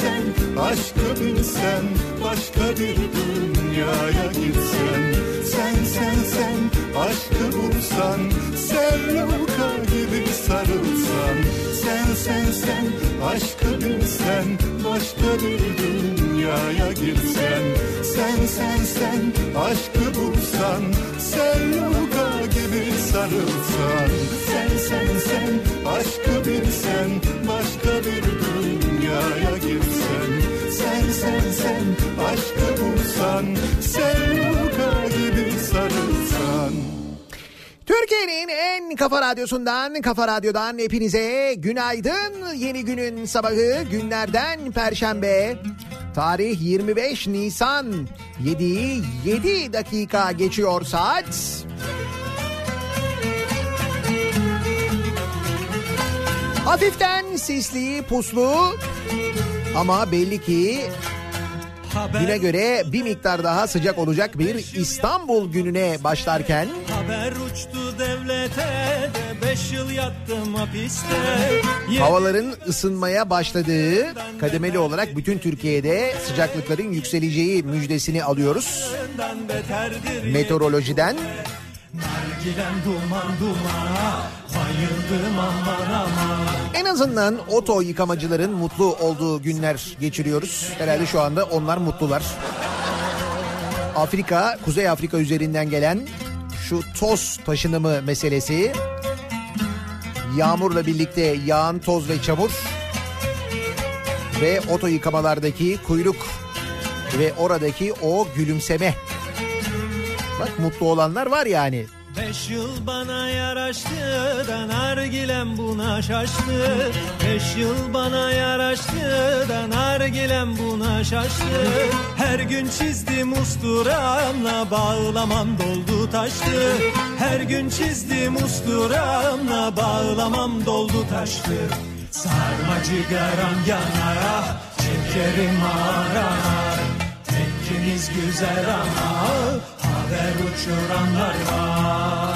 sen sen aşkı bilsen başka bir dünyaya gitsen. Sen sen sen aşkı bulsan Selluka gibi sarılsan. Sen sen sen aşkı bilsen başka bir dünyaya girsen Sen sen sen aşkı bulsan Selluka gibi sarılsan. Sen sen sen aşkı bilsen başka bir dünyaya Sen sen sen aşkı bulsan Selluka gibi sarılsan Türkiye'nin en kafa radyosundan, kafa radyodan hepinize günaydın. Yeni günün sabahı günlerden perşembe. Tarih 25 Nisan 7 7 dakika geçiyor saat. Hafiften sisli, puslu ama belli ki güne göre bir miktar daha sıcak olacak bir İstanbul gününe başlarken Haber uçtu devlete de beş yıl yattım hapiste. havaların ısınmaya başladığı kademeli olarak bütün Türkiye'de sıcaklıkların yükseleceği müjdesini alıyoruz meteorolojiden. Nargilen duman dumana bayıldım aman aman. En azından oto yıkamacıların mutlu olduğu günler geçiriyoruz. Herhalde şu anda onlar mutlular. Afrika, Kuzey Afrika üzerinden gelen şu toz taşınımı meselesi yağmurla birlikte yağan toz ve çamur ve oto yıkamalardaki kuyruk ve oradaki o gülümseme. Bak mutlu olanlar var yani. Beş yıl bana yaraştı da nargilem buna şaştı. Beş yıl bana yaraştı da nargilem buna şaştı. Her gün çizdim usturamla bağlamam doldu taştı. Her gün çizdim usturamla bağlamam doldu taştı. Sarma cigaram yanar, çekerim arar. Tekkimiz güzel ama haber uçuranlar var.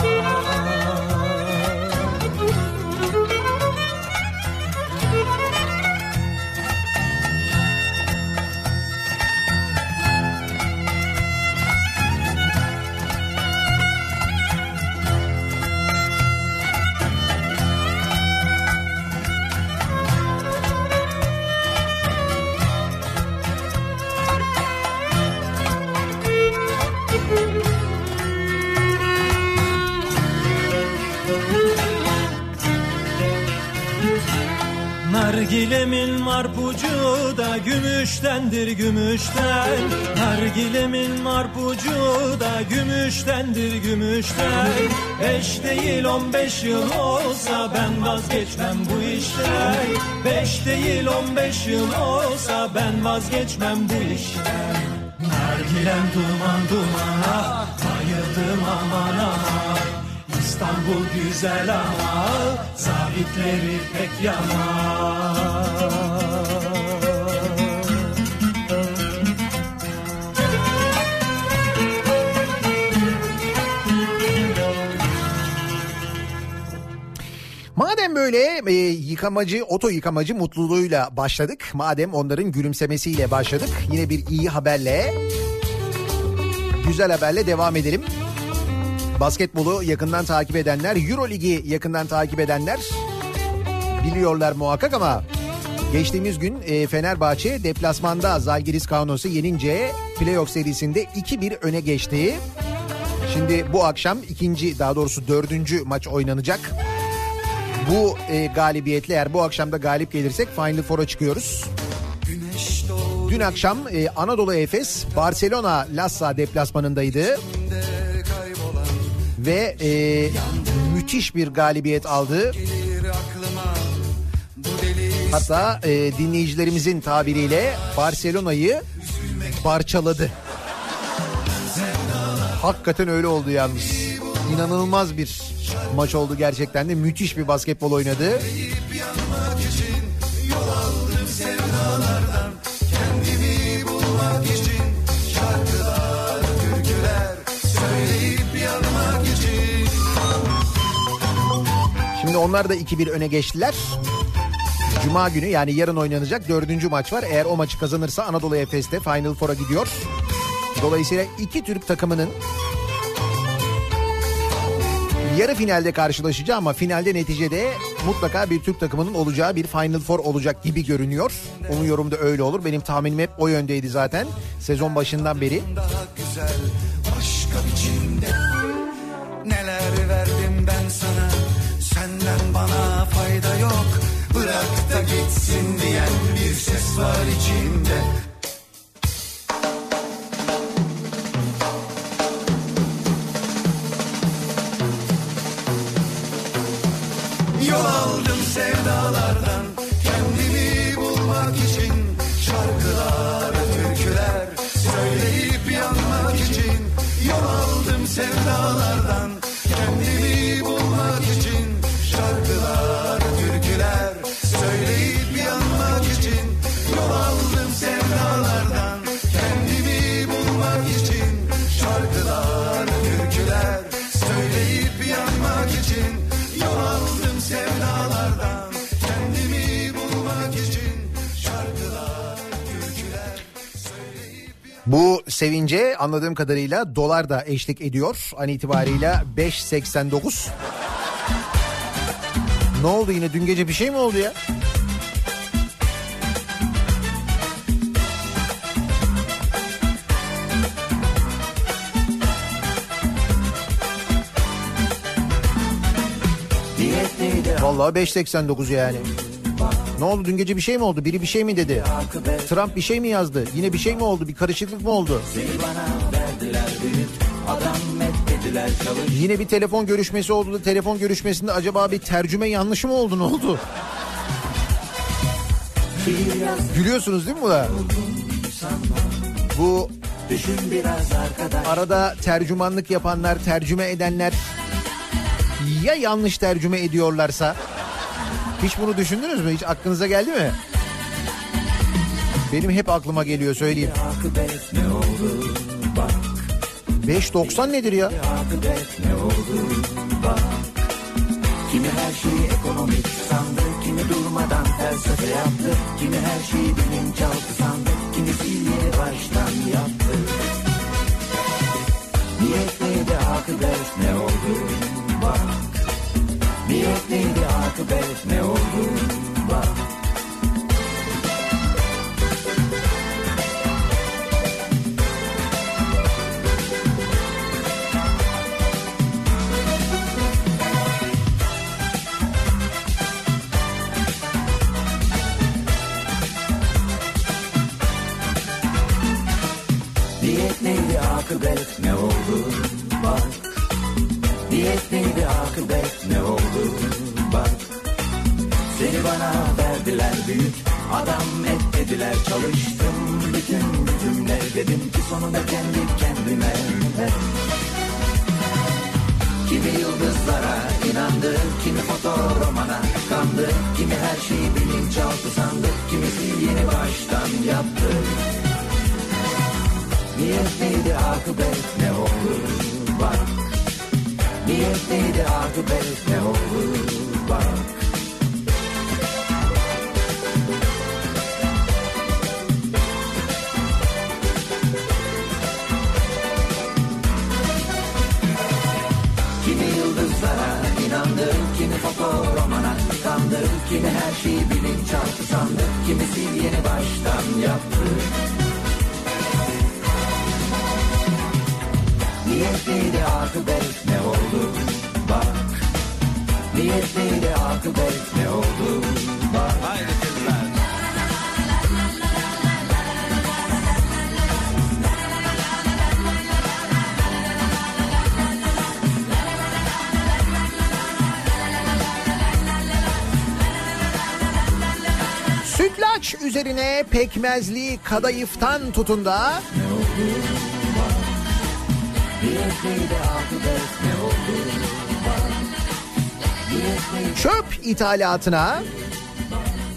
Nargilemin marpucu da gümüştendir gümüşten. Nargilemin marpucu da gümüştendir gümüşten. Beş değil on beş yıl olsa ben vazgeçmem bu işten. Beş değil on beş yıl olsa ben vazgeçmem bu işten. Nargilem duman dumana bayıldım aman aman İstanbul güzel ama zabitleri pek yaman. Madem böyle e, yıkamacı, oto yıkamacı mutluluğuyla başladık. Madem onların gülümsemesiyle başladık. Yine bir iyi haberle, güzel haberle devam edelim. Basketbolu yakından takip edenler, Euro Ligi yakından takip edenler biliyorlar muhakkak ama geçtiğimiz gün e, Fenerbahçe deplasmanda Zalgiris Kaunos'u yenince playoff serisinde 2-1 öne geçti. Şimdi bu akşam ikinci daha doğrusu dördüncü maç oynanacak. Bu e, galibiyetle eğer bu akşam da galip gelirsek Final Four'a çıkıyoruz. Dün akşam e, Anadolu Efes Barcelona Lassa deplasmanındaydı. Ve e, müthiş bir galibiyet aldı. Hatta e, dinleyicilerimizin tabiriyle Barcelona'yı parçaladı. Hakikaten öyle oldu yalnız. İnanılmaz bir maç oldu gerçekten de. Müthiş bir basketbol oynadı. Şimdi onlar da 2-1 öne geçtiler. Cuma günü yani yarın oynanacak dördüncü maç var. Eğer o maçı kazanırsa Anadolu Efes de Final Four'a gidiyor. Dolayısıyla iki Türk takımının yarı finalde karşılaşacağı ama finalde neticede mutlaka bir Türk takımının olacağı bir Final Four olacak gibi görünüyor. Umuyorum da öyle olur. Benim tahminim hep o yöndeydi zaten sezon başından beri. Daha güzel başka biçimde Neler Senden bana fayda yok Bırak da gitsin diyen bir ses var içimde sevince anladığım kadarıyla dolar da eşlik ediyor. An itibariyle 5.89. Ne oldu yine dün gece bir şey mi oldu ya? Vallahi 5.89 yani. Ne oldu dün gece bir şey mi oldu? Biri bir şey mi dedi? Trump bir şey mi yazdı? Yine bir şey mi oldu? Bir karışıklık mı oldu? Yine bir telefon görüşmesi oldu da telefon görüşmesinde acaba bir tercüme yanlışı mı oldu? Ne oldu? Gülüyorsunuz değil mi buna? Bu arada tercümanlık yapanlar, tercüme edenler ya yanlış tercüme ediyorlarsa hiç bunu düşündünüz mü? Hiç aklınıza geldi mi? Benim hep aklıma geliyor söyleyeyim. 5.90 nedir ya? Kimi her şeyi ekonomik sandı, kimi durmadan felsefe yaptı, kimi her şeyi bilinçaltı sandı, kimisi yeni baştan yaptı. Niyet neydi akıbet ne oldu bak. Bir akıbet ne oldu? Bak. Niyet neydi akıbet ne oldu? Neydi akıbet ne oldu bak Seni bana verdiler büyük adam et dediler çalıştım bütün gücümle dedim ki sonunda kendi kendime ver. Kimi yıldızlara inandı, kimi fotoromana kandı, kimi her şeyi bilinçaltı sandı, kimisi yeni baştan yaptı. Niyet neydi akıbet ne bak Niyet neydi akıbet ne oldu bak Kimi yıldızlara inandı, kimi kandı, kimi her şeyi bilinçaltı sandı, kimisi yeni baştan yaptı. Niyet neydi akıbet ne oldu? Bak. Niyet neydi akıbet ne oldu? Bak. Haydi kızlar. Sütlaç üzerine pekmezli kadayıftan tutun da çöp ithalatına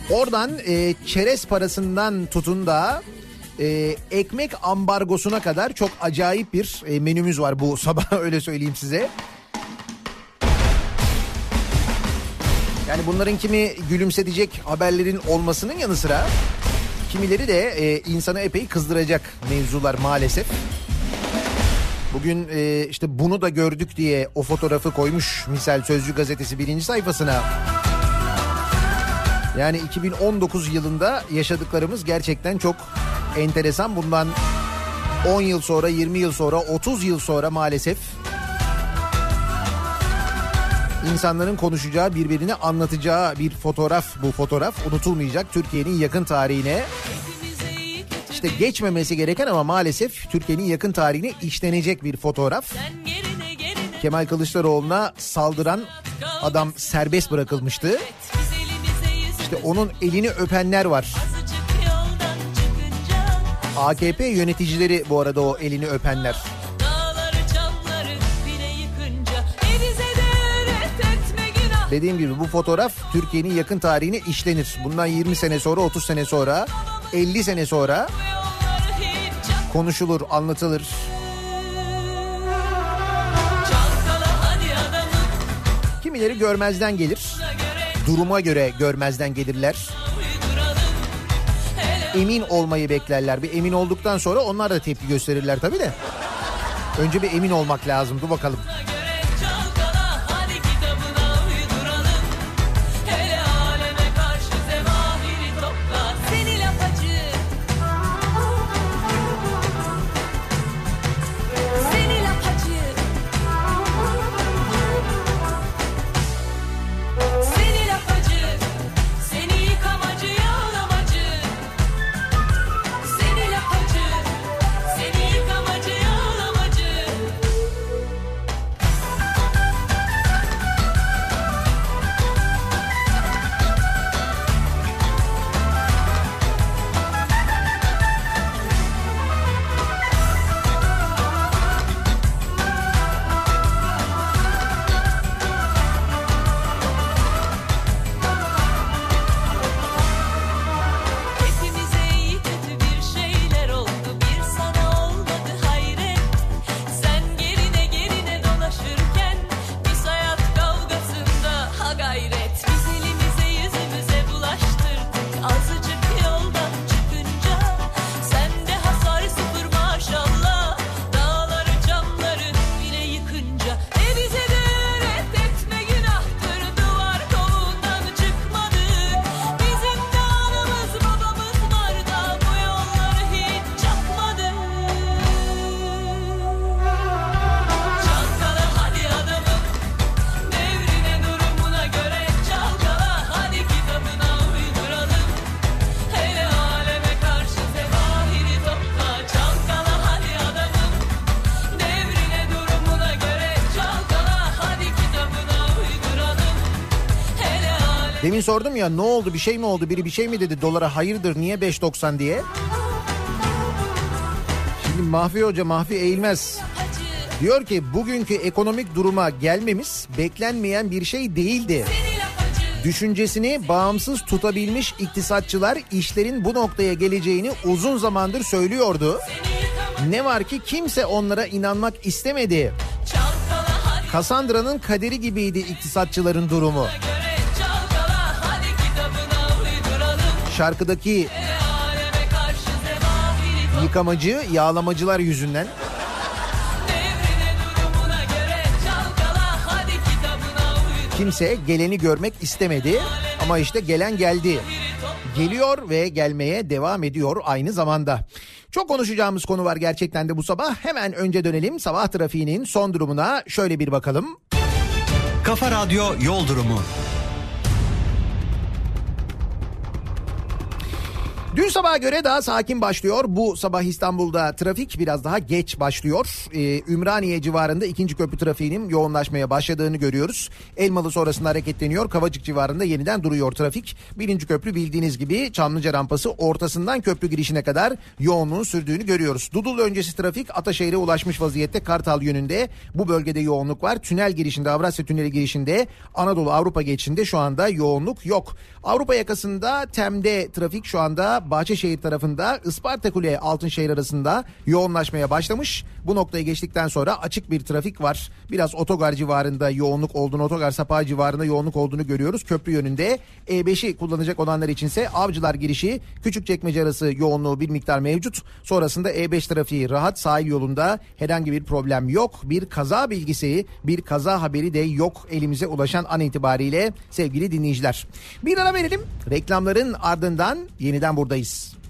oradan e, çerez parasından tutun da e, ekmek ambargosuna kadar çok acayip bir e, menümüz var bu sabah öyle söyleyeyim size. Yani bunların kimi gülümsetecek haberlerin olmasının yanı sıra kimileri de e, insanı epey kızdıracak mevzular maalesef. Bugün e, işte bunu da gördük diye o fotoğrafı koymuş Misal Sözcü gazetesi birinci sayfasına. Yani 2019 yılında yaşadıklarımız gerçekten çok enteresan. Bundan 10 yıl sonra, 20 yıl sonra, 30 yıl sonra maalesef insanların konuşacağı, birbirini anlatacağı bir fotoğraf bu fotoğraf unutulmayacak Türkiye'nin yakın tarihine. İşte geçmemesi gereken ama maalesef Türkiye'nin yakın tarihine işlenecek bir fotoğraf. Kemal Kılıçdaroğlu'na saldıran adam serbest bırakılmıştı. İşte onun elini öpenler var. AKP yöneticileri bu arada o elini öpenler. Dediğim gibi bu fotoğraf Türkiye'nin yakın tarihine işlenir. Bundan 20 sene sonra, 30 sene sonra, 50 sene sonra konuşulur, anlatılır. Kimileri görmezden gelir. Duruma göre görmezden gelirler. Emin olmayı beklerler. Bir emin olduktan sonra onlar da tepki gösterirler tabii de. Önce bir emin olmak lazım. Dur bakalım. Demin sordum ya ne oldu bir şey mi oldu biri bir şey mi dedi dolara hayırdır niye 5.90 diye. Şimdi Mahfi Hoca Mahfi Eğilmez diyor ki bugünkü ekonomik duruma gelmemiz beklenmeyen bir şey değildi. Düşüncesini bağımsız tutabilmiş iktisatçılar işlerin bu noktaya geleceğini uzun zamandır söylüyordu. Ne var ki kimse onlara inanmak istemedi. Kassandra'nın kaderi gibiydi iktisatçıların durumu. Şarkıdaki yıkamacı, yağlamacılar yüzünden kimse geleni görmek istemedi ama işte gelen geldi. Geliyor ve gelmeye devam ediyor aynı zamanda. Çok konuşacağımız konu var gerçekten de bu sabah. Hemen önce dönelim sabah trafiğinin son durumuna şöyle bir bakalım. Kafa Radyo Yol Durumu. Dün sabaha göre daha sakin başlıyor. Bu sabah İstanbul'da trafik biraz daha geç başlıyor. Ee, Ümraniye civarında ikinci köprü trafiğinin yoğunlaşmaya başladığını görüyoruz. Elmalı sonrasında hareketleniyor. Kavacık civarında yeniden duruyor trafik. Birinci köprü bildiğiniz gibi Çamlıca rampası ortasından köprü girişine kadar yoğunluğun sürdüğünü görüyoruz. Dudul öncesi trafik Ataşehir'e ulaşmış vaziyette Kartal yönünde. Bu bölgede yoğunluk var. Tünel girişinde Avrasya Tüneli girişinde Anadolu Avrupa geçişinde şu anda yoğunluk yok. Avrupa yakasında Tem'de trafik şu anda Bahçeşehir tarafında Isparta Kule Altınşehir arasında yoğunlaşmaya başlamış. Bu noktayı geçtikten sonra açık bir trafik var. Biraz otogar civarında yoğunluk olduğunu, otogar sapağı civarında yoğunluk olduğunu görüyoruz. Köprü yönünde E5'i kullanacak olanlar içinse Avcılar girişi Küçükçekmece arası yoğunluğu bir miktar mevcut. Sonrasında E5 trafiği rahat sahil yolunda herhangi bir problem yok. Bir kaza bilgisi, bir kaza haberi de yok elimize ulaşan an itibariyle sevgili dinleyiciler. Bir ara verelim. Reklamların ardından yeniden buradayız.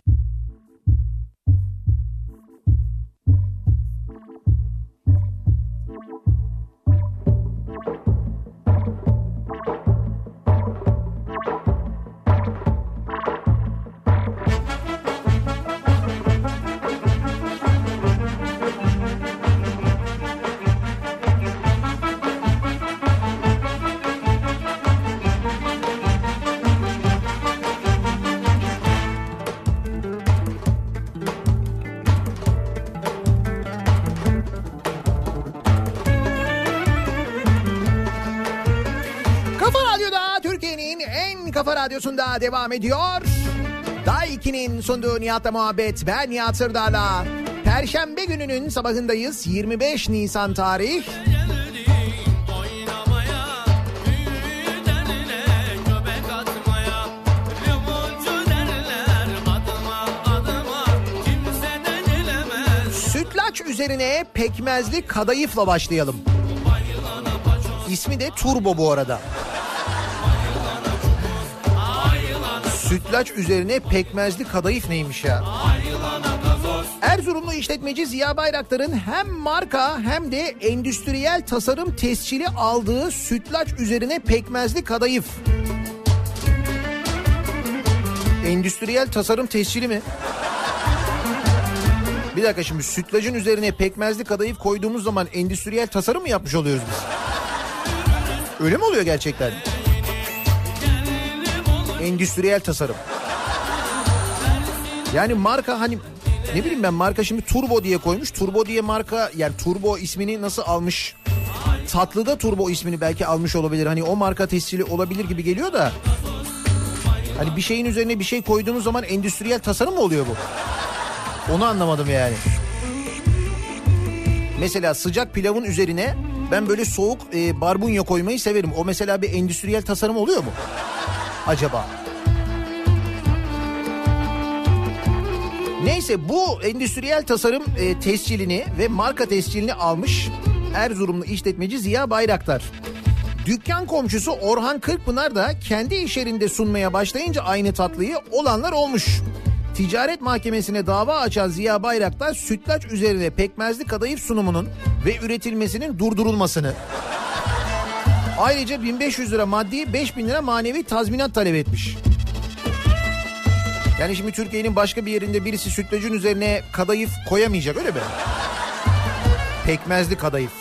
Radyosunda devam ediyor. Day 2'nin sunduğu Nihat'la muhabbet ben Nihat Sırdar'la. Perşembe gününün sabahındayız 25 Nisan tarih. Sütlaç üzerine pekmezli kadayıfla başlayalım. İsmi de Turbo bu arada. Sütlaç üzerine pekmezli kadayıf neymiş ya? Erzurumlu işletmeci Ziya Bayraktar'ın hem marka hem de endüstriyel tasarım tescili aldığı sütlaç üzerine pekmezli kadayıf. Endüstriyel tasarım tescili mi? Bir dakika şimdi sütlacın üzerine pekmezli kadayıf koyduğumuz zaman endüstriyel tasarım mı yapmış oluyoruz biz? Öyle mi oluyor gerçekten? Endüstriyel tasarım. Yani marka hani ne bileyim ben marka şimdi Turbo diye koymuş. Turbo diye marka yani Turbo ismini nasıl almış? Tatlıda Turbo ismini belki almış olabilir. Hani o marka tescili olabilir gibi geliyor da. Hani bir şeyin üzerine bir şey koyduğunuz zaman endüstriyel tasarım mı oluyor bu? Onu anlamadım yani. Mesela sıcak pilavın üzerine ben böyle soğuk e, barbunya koymayı severim. O mesela bir endüstriyel tasarım oluyor mu? Acaba? Neyse bu endüstriyel tasarım e, tescilini ve marka tescilini almış Erzurumlu işletmeci Ziya Bayraktar. Dükkan komşusu Orhan Kırkpınar da kendi iş yerinde sunmaya başlayınca aynı tatlıyı olanlar olmuş. Ticaret mahkemesine dava açan Ziya Bayraktar sütlaç üzerine pekmezli kadayıf sunumunun ve üretilmesinin durdurulmasını ayrıca 1500 lira maddi 5000 lira manevi tazminat talep etmiş. Yani şimdi Türkiye'nin başka bir yerinde birisi sütlacın üzerine kadayıf koyamayacak öyle mi? Pekmezli kadayıf.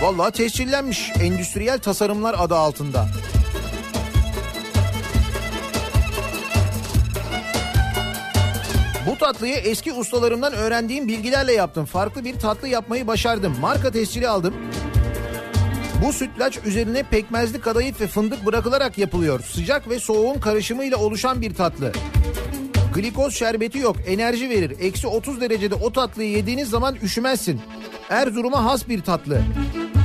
Vallahi tescillenmiş endüstriyel tasarımlar adı altında. Bu tatlıyı eski ustalarımdan öğrendiğim bilgilerle yaptım. Farklı bir tatlı yapmayı başardım. Marka tescili aldım. Bu sütlaç üzerine pekmezli kadayıf ve fındık bırakılarak yapılıyor. Sıcak ve soğuğun karışımıyla oluşan bir tatlı. Glikoz şerbeti yok, enerji verir. Eksi 30 derecede o tatlıyı yediğiniz zaman üşümezsin. Erzurum'a has bir tatlı.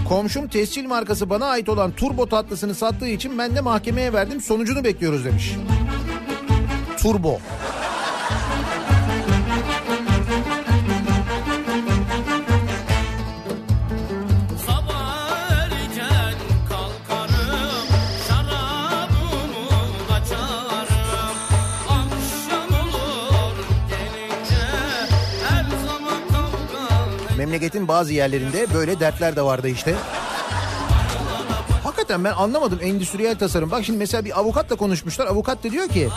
Komşum tescil markası bana ait olan turbo tatlısını sattığı için ben de mahkemeye verdim. Sonucunu bekliyoruz demiş. Turbo. Memleketin bazı yerlerinde böyle dertler de vardı işte. Hakikaten ben anlamadım endüstriyel tasarım. Bak şimdi mesela bir avukatla konuşmuşlar. Avukat da diyor ki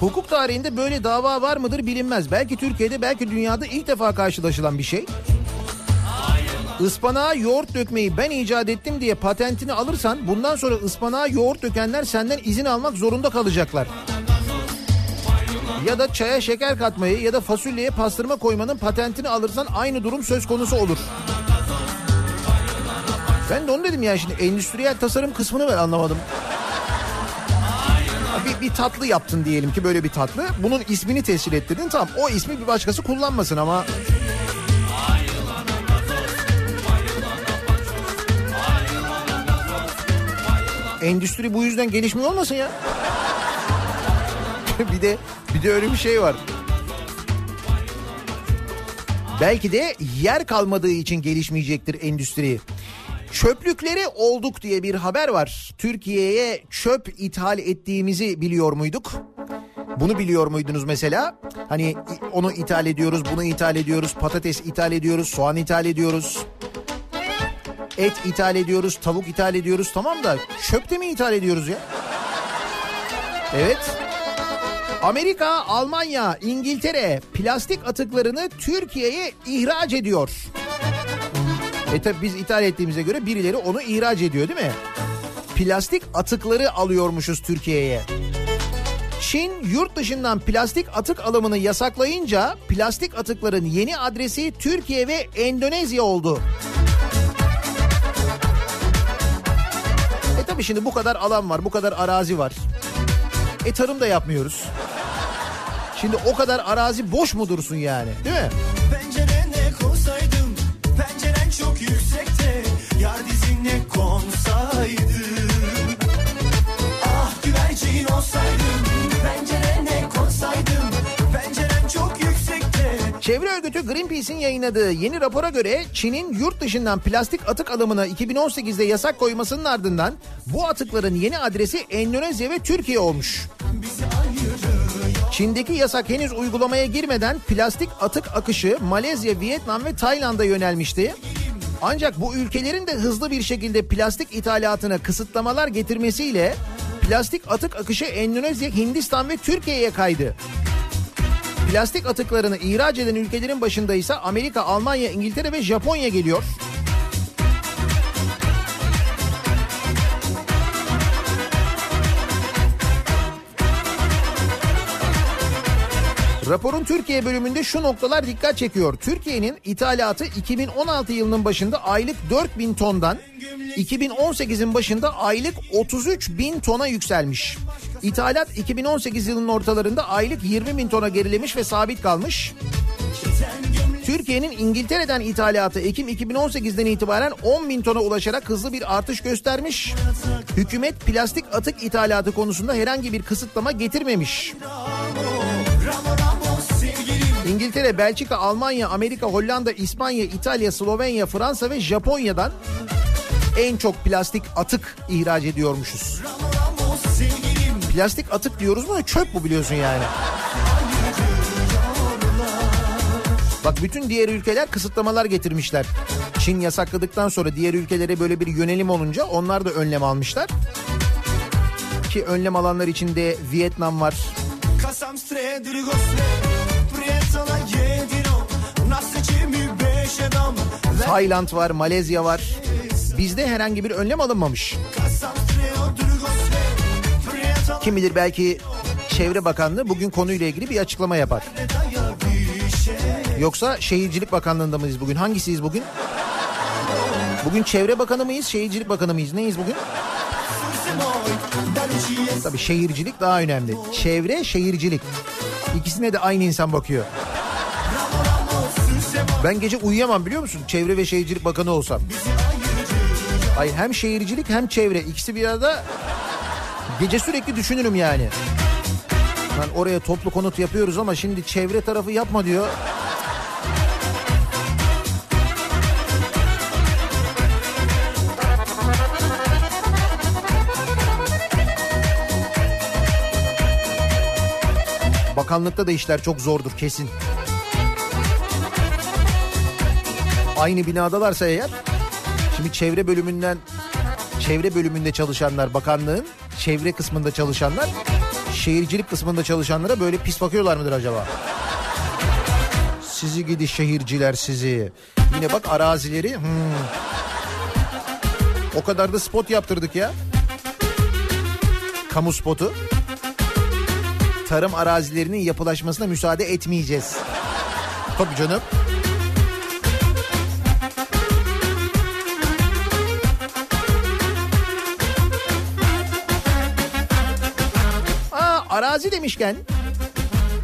hukuk tarihinde böyle dava var mıdır bilinmez. Belki Türkiye'de belki dünyada ilk defa karşılaşılan bir şey. Ispanağa yoğurt dökmeyi ben icat ettim diye patentini alırsan bundan sonra ıspanağa yoğurt dökenler senden izin almak zorunda kalacaklar. Ya da çaya şeker katmayı ya da fasulyeye pastırma koymanın patentini alırsan aynı durum söz konusu olur. Ben de onu dedim ya şimdi endüstriyel tasarım kısmını ben anlamadım. Bir, bir tatlı yaptın diyelim ki böyle bir tatlı. Bunun ismini tescil ettirdin tamam o ismi bir başkası kullanmasın ama... Endüstri bu yüzden gelişmiyor olmasın ya. bir de bir de öyle bir şey var. Belki de yer kalmadığı için gelişmeyecektir endüstri. Çöplükleri olduk diye bir haber var. Türkiye'ye çöp ithal ettiğimizi biliyor muyduk? Bunu biliyor muydunuz mesela? Hani onu ithal ediyoruz, bunu ithal ediyoruz, patates ithal ediyoruz, soğan ithal ediyoruz. Et ithal ediyoruz, tavuk ithal ediyoruz tamam da çöp de mi ithal ediyoruz ya? Evet. Amerika, Almanya, İngiltere plastik atıklarını Türkiye'ye ihraç ediyor. E tabi biz ithal ettiğimize göre birileri onu ihraç ediyor değil mi? Plastik atıkları alıyormuşuz Türkiye'ye. Çin yurt dışından plastik atık alımını yasaklayınca plastik atıkların yeni adresi Türkiye ve Endonezya oldu. E tabi şimdi bu kadar alan var, bu kadar arazi var. E tarım da yapmıyoruz. Şimdi o kadar arazi boş mu dursun yani değil mi? Pencerene konsaydım Penceren çok yüksekte Yar dizine konsaydım Ah güvercin olsaydım Çevre örgütü Greenpeace'in yayınladığı yeni rapora göre Çin'in yurt dışından plastik atık alımına 2018'de yasak koymasının ardından bu atıkların yeni adresi Endonezya ve Türkiye olmuş. Çin'deki yasak henüz uygulamaya girmeden plastik atık akışı Malezya, Vietnam ve Tayland'a yönelmişti. Ancak bu ülkelerin de hızlı bir şekilde plastik ithalatına kısıtlamalar getirmesiyle plastik atık akışı Endonezya, Hindistan ve Türkiye'ye kaydı. Plastik atıklarını ihraç eden ülkelerin başında ise Amerika, Almanya, İngiltere ve Japonya geliyor. Raporun Türkiye bölümünde şu noktalar dikkat çekiyor. Türkiye'nin ithalatı 2016 yılının başında aylık 4 bin tondan 2018'in başında aylık 33 bin tona yükselmiş. İthalat 2018 yılının ortalarında aylık 20 bin tona gerilemiş ve sabit kalmış. Türkiye'nin İngiltere'den ithalatı Ekim 2018'den itibaren 10 bin tona ulaşarak hızlı bir artış göstermiş. Hükümet plastik atık ithalatı konusunda herhangi bir kısıtlama getirmemiş. İngiltere, Belçika, Almanya, Amerika, Hollanda, İspanya, İtalya, Slovenya, Fransa ve Japonya'dan en çok plastik atık ihraç ediyormuşuz. Plastik atık diyoruz mu? Çöp bu biliyorsun yani. Bak bütün diğer ülkeler kısıtlamalar getirmişler. Çin yasakladıktan sonra diğer ülkelere böyle bir yönelim olunca onlar da önlem almışlar. Ki önlem alanlar içinde Vietnam var, Kasam Tayland var, Malezya var. Bizde herhangi bir önlem alınmamış. Kim bilir belki Çevre Bakanlığı bugün konuyla ilgili bir açıklama yapar. Yoksa Şehircilik Bakanlığı'nda mıyız bugün? Hangisiyiz bugün? Bugün Çevre Bakanı mıyız, Şehircilik Bakanı mıyız? Neyiz bugün? Tabii şehircilik daha önemli. Çevre, şehircilik. İkisine de aynı insan bakıyor. Ben gece uyuyamam biliyor musun? Çevre ve Şehircilik Bakanı olsam. Hayır hem şehircilik hem çevre. ikisi bir arada gece sürekli düşünürüm yani. Lan oraya toplu konut yapıyoruz ama şimdi çevre tarafı yapma diyor. Bakanlıkta da işler çok zordur kesin. Aynı binadalarsa eğer şimdi çevre bölümünden çevre bölümünde çalışanlar bakanlığın çevre kısmında çalışanlar şehircilik kısmında çalışanlara böyle pis bakıyorlar mıdır acaba? Sizi gidi şehirciler sizi. Yine bak arazileri hmm. o kadar da spot yaptırdık ya. Kamu spotu. Tarım arazilerinin yapılaşmasına müsaade etmeyeceğiz. Tabii canım. Arazi demişken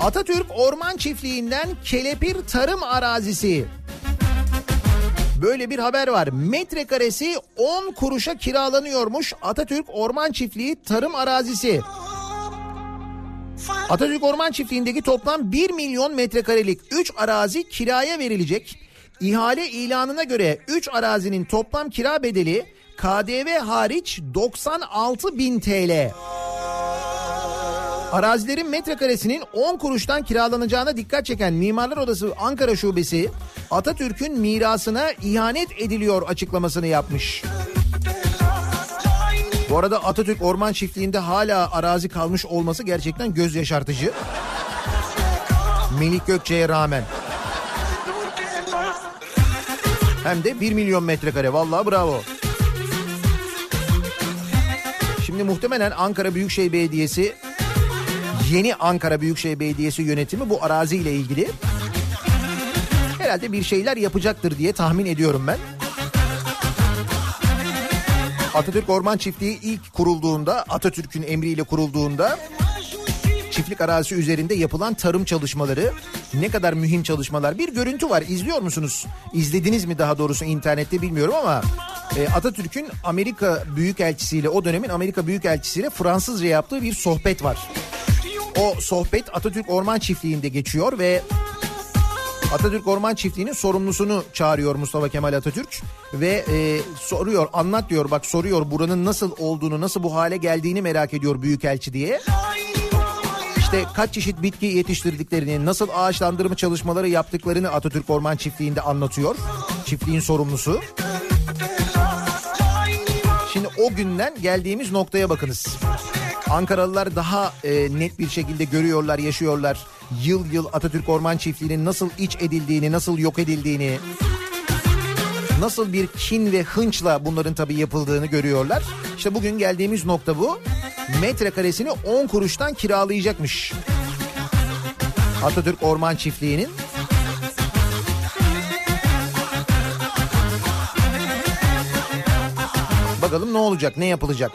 Atatürk Orman Çiftliği'nden Kelepir Tarım Arazisi. Böyle bir haber var. Metrekaresi 10 kuruşa kiralanıyormuş Atatürk Orman Çiftliği Tarım Arazisi. Atatürk Orman Çiftliği'ndeki toplam 1 milyon metrekarelik 3 arazi kiraya verilecek. İhale ilanına göre 3 arazinin toplam kira bedeli KDV hariç 96 bin TL. Arazilerin metrekaresinin 10 kuruştan kiralanacağına dikkat çeken Mimarlar Odası Ankara Şubesi Atatürk'ün mirasına ihanet ediliyor açıklamasını yapmış. Bu arada Atatürk Orman Çiftliği'nde hala arazi kalmış olması gerçekten göz yaşartıcı. Melik Gökçe'ye rağmen. Hem de 1 milyon metrekare vallahi bravo. Şimdi muhtemelen Ankara Büyükşehir Belediyesi yeni Ankara Büyükşehir Belediyesi yönetimi bu arazi ile ilgili herhalde bir şeyler yapacaktır diye tahmin ediyorum ben. Atatürk Orman Çiftliği ilk kurulduğunda Atatürk'ün emriyle kurulduğunda çiftlik arazisi üzerinde yapılan tarım çalışmaları ne kadar mühim çalışmalar. Bir görüntü var izliyor musunuz? İzlediniz mi daha doğrusu internette bilmiyorum ama e, Atatürk'ün Amerika Büyükelçisiyle o dönemin Amerika Büyükelçisiyle Fransızca yaptığı bir sohbet var. O sohbet Atatürk Orman Çiftliği'nde geçiyor ve Atatürk Orman Çiftliği'nin sorumlusunu çağırıyor Mustafa Kemal Atatürk ve e, soruyor anlat diyor bak soruyor buranın nasıl olduğunu nasıl bu hale geldiğini merak ediyor Büyükelçi diye. İşte kaç çeşit bitki yetiştirdiklerini, nasıl ağaçlandırma çalışmaları yaptıklarını Atatürk Orman Çiftliği'nde anlatıyor. Çiftliğin sorumlusu. Şimdi o günden geldiğimiz noktaya bakınız. Ankaralılar daha e, net bir şekilde görüyorlar, yaşıyorlar. Yıl yıl Atatürk Orman Çiftliği'nin nasıl iç edildiğini, nasıl yok edildiğini, nasıl bir kin ve hınçla bunların tabii yapıldığını görüyorlar. İşte bugün geldiğimiz nokta bu. Metrekaresini 10 kuruştan kiralayacakmış. Atatürk Orman Çiftliği'nin. Bakalım ne olacak, ne yapılacak?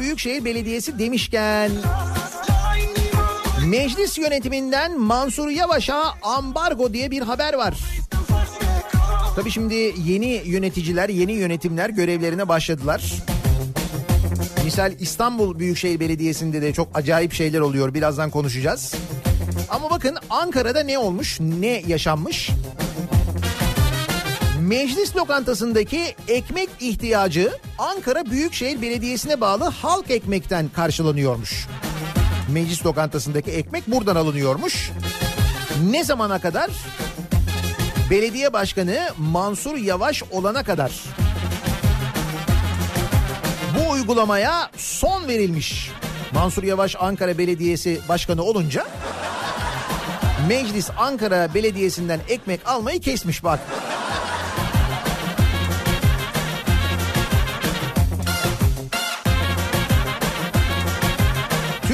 Büyükşehir Belediyesi demişken meclis yönetiminden Mansur Yavaş'a ambargo diye bir haber var. Tabii şimdi yeni yöneticiler, yeni yönetimler görevlerine başladılar. Misal İstanbul Büyükşehir Belediyesi'nde de çok acayip şeyler oluyor. Birazdan konuşacağız. Ama bakın Ankara'da ne olmuş, ne yaşanmış? Meclis lokantasındaki ekmek ihtiyacı Ankara Büyükşehir Belediyesi'ne bağlı halk ekmekten karşılanıyormuş. Meclis lokantasındaki ekmek buradan alınıyormuş. Ne zamana kadar? Belediye Başkanı Mansur Yavaş olana kadar. Bu uygulamaya son verilmiş. Mansur Yavaş Ankara Belediyesi Başkanı olunca Meclis Ankara Belediyesi'nden ekmek almayı kesmiş bak.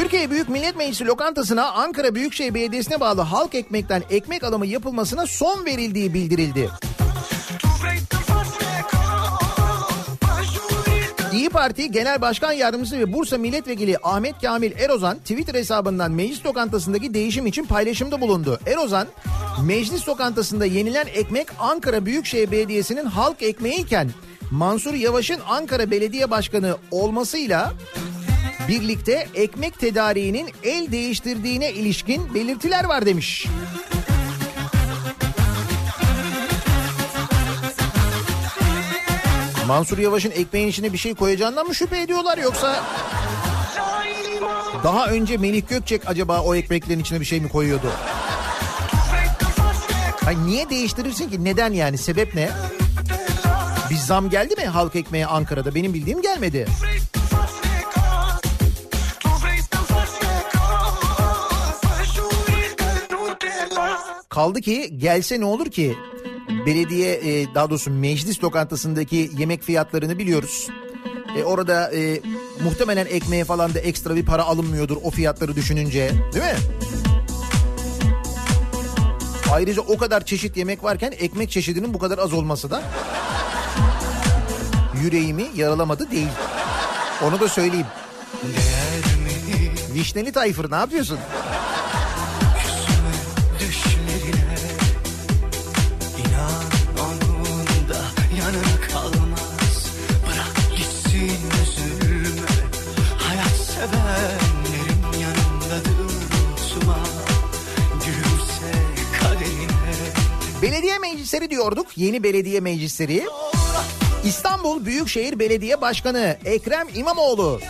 Türkiye Büyük Millet Meclisi lokantasına Ankara Büyükşehir Belediyesi'ne bağlı halk ekmekten ekmek alımı yapılmasına son verildiği bildirildi. İyi Parti Genel Başkan Yardımcısı ve Bursa Milletvekili Ahmet Kamil Erozan Twitter hesabından meclis lokantasındaki değişim için paylaşımda bulundu. Erozan, meclis lokantasında yenilen ekmek Ankara Büyükşehir Belediyesi'nin halk ekmeği iken Mansur Yavaş'ın Ankara Belediye Başkanı olmasıyla birlikte ekmek tedariğinin el değiştirdiğine ilişkin belirtiler var demiş. Mansur Yavaş'ın ekmeğin içine bir şey koyacağından mı şüphe ediyorlar yoksa daha önce Melih Gökçek acaba o ekmeklerin içine bir şey mi koyuyordu? Hayır, niye değiştirirsin ki? Neden yani? Sebep ne? Bir zam geldi mi halk ekmeğe Ankara'da? Benim bildiğim gelmedi. Kaldı ki gelse ne olur ki? Belediye e, daha doğrusu meclis lokantasındaki yemek fiyatlarını biliyoruz. E, orada e, muhtemelen ekmeğe falan da ekstra bir para alınmıyordur o fiyatları düşününce değil mi? Ayrıca o kadar çeşit yemek varken ekmek çeşidinin bu kadar az olması da yüreğimi yaralamadı değil. Onu da söyleyeyim. Vişneli Tayfır ne yapıyorsun? Belediye meclisleri diyorduk. Yeni belediye meclisleri. İstanbul Büyükşehir Belediye Başkanı Ekrem İmamoğlu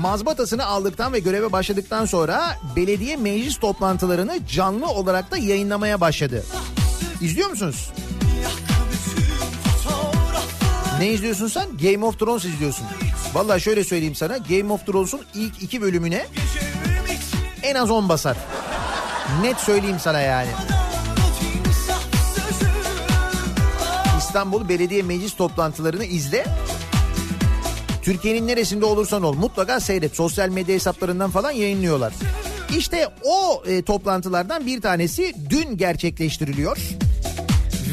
mazbatasını aldıktan ve göreve başladıktan sonra belediye meclis toplantılarını canlı olarak da yayınlamaya başladı. İzliyor musunuz? Ne izliyorsun sen? Game of Thrones izliyorsun. Vallahi şöyle söyleyeyim sana. Game of Thrones'un ilk iki bölümüne en az 10 basar. Net söyleyeyim sana yani. İstanbul Belediye Meclis toplantılarını izle. Türkiye'nin neresinde olursan ol mutlaka seyret. Sosyal medya hesaplarından falan yayınlıyorlar. İşte o e, toplantılardan bir tanesi dün gerçekleştiriliyor.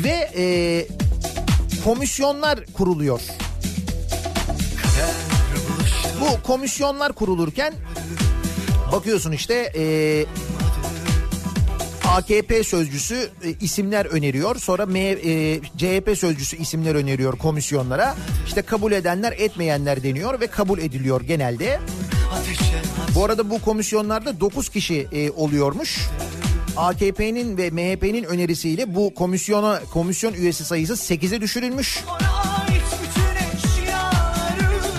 Ve e, komisyonlar kuruluyor. Bu komisyonlar kurulurken bakıyorsun işte e, AKP sözcüsü e, isimler öneriyor. Sonra M, e, CHP sözcüsü isimler öneriyor komisyonlara. İşte kabul edenler etmeyenler deniyor ve kabul ediliyor genelde. Bu arada bu komisyonlarda 9 kişi e, oluyormuş. AKP'nin ve MHP'nin önerisiyle bu komisyona komisyon üyesi sayısı 8'e düşürülmüş.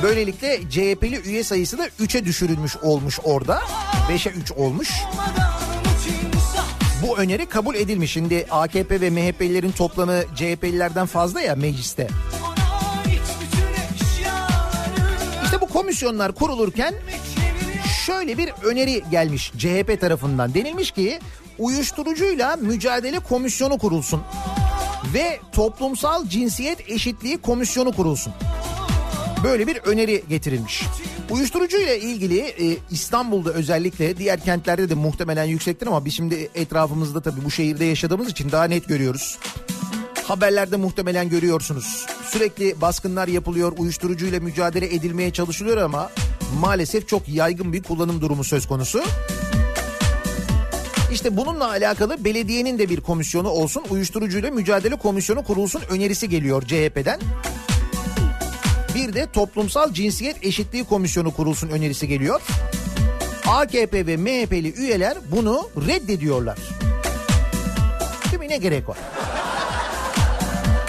Böylelikle CHP'li üye sayısı da 3'e düşürülmüş olmuş orada. 5'e 3 olmuş. Bu öneri kabul edilmiş. Şimdi AKP ve MHP'lilerin toplamı CHP'lilerden fazla ya mecliste. İşte bu komisyonlar kurulurken şöyle bir öneri gelmiş CHP tarafından. Denilmiş ki uyuşturucuyla mücadele komisyonu kurulsun ve toplumsal cinsiyet eşitliği komisyonu kurulsun. Böyle bir öneri getirilmiş. Uyuşturucuyla ilgili e, İstanbul'da özellikle diğer kentlerde de muhtemelen yüksektir ama biz şimdi etrafımızda tabii bu şehirde yaşadığımız için daha net görüyoruz. Haberlerde muhtemelen görüyorsunuz. Sürekli baskınlar yapılıyor, uyuşturucuyla mücadele edilmeye çalışılıyor ama maalesef çok yaygın bir kullanım durumu söz konusu. İşte bununla alakalı belediyenin de bir komisyonu olsun, uyuşturucuyla mücadele komisyonu kurulsun önerisi geliyor CHP'den. Bir de toplumsal cinsiyet eşitliği komisyonu kurulsun önerisi geliyor. AKP ve MHP'li üyeler bunu reddediyorlar. Mi? Ne gerek var?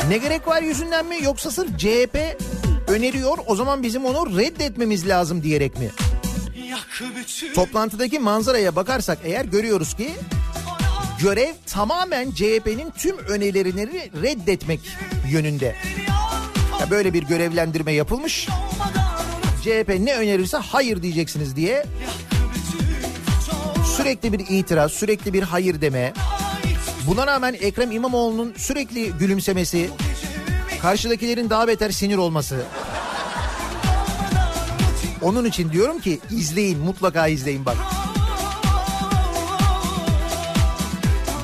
Ne gerek var yüzünden mi yoksa sırf CHP öneriyor o zaman bizim onu reddetmemiz lazım diyerek mi? Toplantıdaki manzaraya bakarsak eğer görüyoruz ki görev tamamen CHP'nin tüm önerilerini reddetmek yönünde. Ya böyle bir görevlendirme yapılmış. CHP ne önerirse hayır diyeceksiniz diye Sürekli bir itiraz, sürekli bir hayır deme. Buna rağmen Ekrem İmamoğlu'nun sürekli gülümsemesi, karşıdakilerin daha beter sinir olması. Onun için diyorum ki izleyin, mutlaka izleyin bak.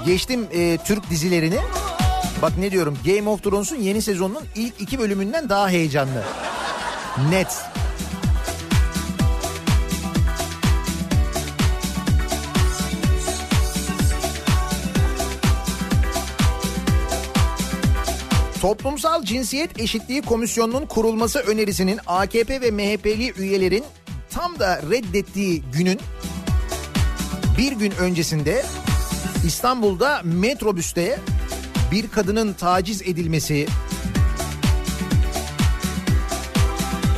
Geçtim e, Türk dizilerini. Bak ne diyorum Game of Thrones'un yeni sezonunun ilk iki bölümünden daha heyecanlı. Net. Toplumsal Cinsiyet Eşitliği Komisyonu'nun kurulması önerisinin AKP ve MHP'li üyelerin tam da reddettiği günün bir gün öncesinde İstanbul'da metrobüste bir kadının taciz edilmesi,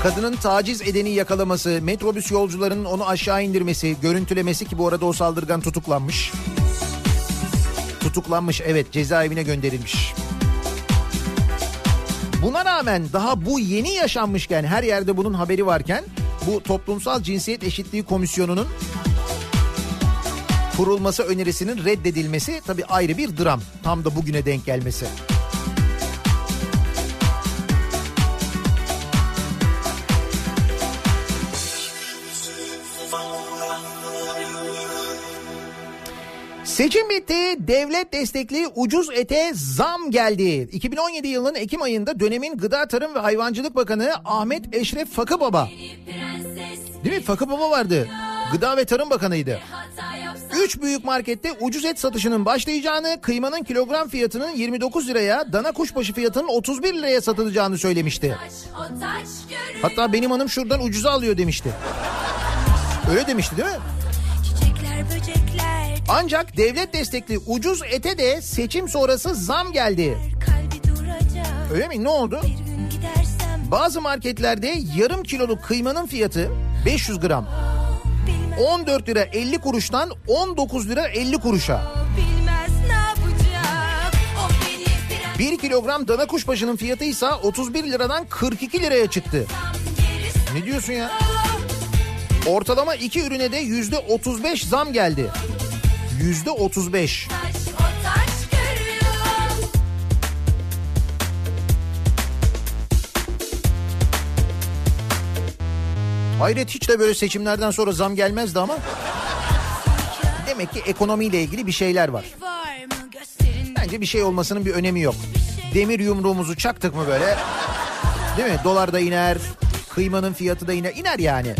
kadının taciz edeni yakalaması, metrobüs yolcularının onu aşağı indirmesi, görüntülemesi ki bu arada o saldırgan tutuklanmış. Tutuklanmış evet cezaevine gönderilmiş. Buna rağmen daha bu yeni yaşanmışken her yerde bunun haberi varken bu Toplumsal Cinsiyet Eşitliği Komisyonu'nun kurulması önerisinin reddedilmesi tabii ayrı bir dram. Tam da bugüne denk gelmesi. Seçim bitti. Devlet destekli ucuz ete zam geldi. 2017 yılının Ekim ayında dönemin Gıda Tarım ve Hayvancılık Bakanı Ahmet Eşref Fakı Baba. Değil mi? Fakı Baba vardı. Gıda ve Tarım Bakanıydı. Üç büyük markette ucuz et satışının başlayacağını, kıymanın kilogram fiyatının 29 liraya, dana kuşbaşı fiyatının 31 liraya satılacağını söylemişti. Hatta benim hanım şuradan ucuza alıyor demişti. Öyle demişti değil mi? Ancak devlet destekli ucuz ete de seçim sonrası zam geldi. Öyle mi? Ne oldu? Bazı marketlerde yarım kiloluk kıymanın fiyatı 500 gram 14 lira 50 kuruştan 19 lira 50 kuruşa. yapacak. 1 kilogram dana kuşbaşının fiyatı ise 31 liradan 42 liraya çıktı. Ne diyorsun ya? Ortalama iki ürüne de yüzde 35 zam geldi. Yüzde 35. taş, o taş Hayret hiç de böyle seçimlerden sonra zam gelmezdi ama. Demek ki ekonomiyle ilgili bir şeyler var. Bence bir şey olmasının bir önemi yok. Demir yumruğumuzu çaktık mı böyle? Değil mi? Dolar da iner, kıymanın fiyatı da iner. iner yani.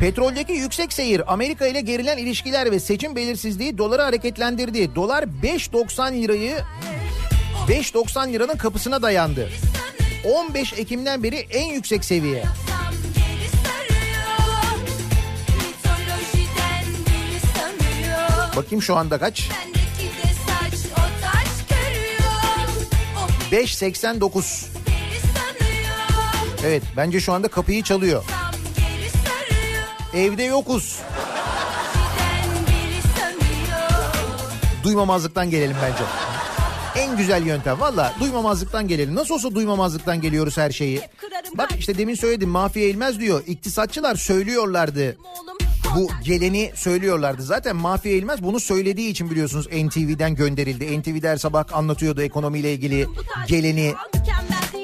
Petroldeki yüksek seyir Amerika ile gerilen ilişkiler ve seçim belirsizliği doları hareketlendirdi. Dolar 5.90 lirayı 5.90 liranın kapısına dayandı. 15 Ekim'den beri en yüksek seviye. Bakayım şu anda kaç? Bendeki de saç, o taş görüyor. O 5.89. biri sanıyor. Evet bence şu anda kapıyı çalıyor. Evde yokuz. Duymamazlıktan gelelim bence. En güzel yöntem valla duymamazlıktan gelelim. Nasıl olsa duymamazlıktan geliyoruz her şeyi. Bak işte demin söyledim mafya eğilmez diyor. İktisatçılar söylüyorlardı. Bu geleni söylüyorlardı. Zaten mafya eğilmez bunu söylediği için biliyorsunuz NTV'den gönderildi. NTV'de her sabah anlatıyordu ekonomiyle ilgili geleni.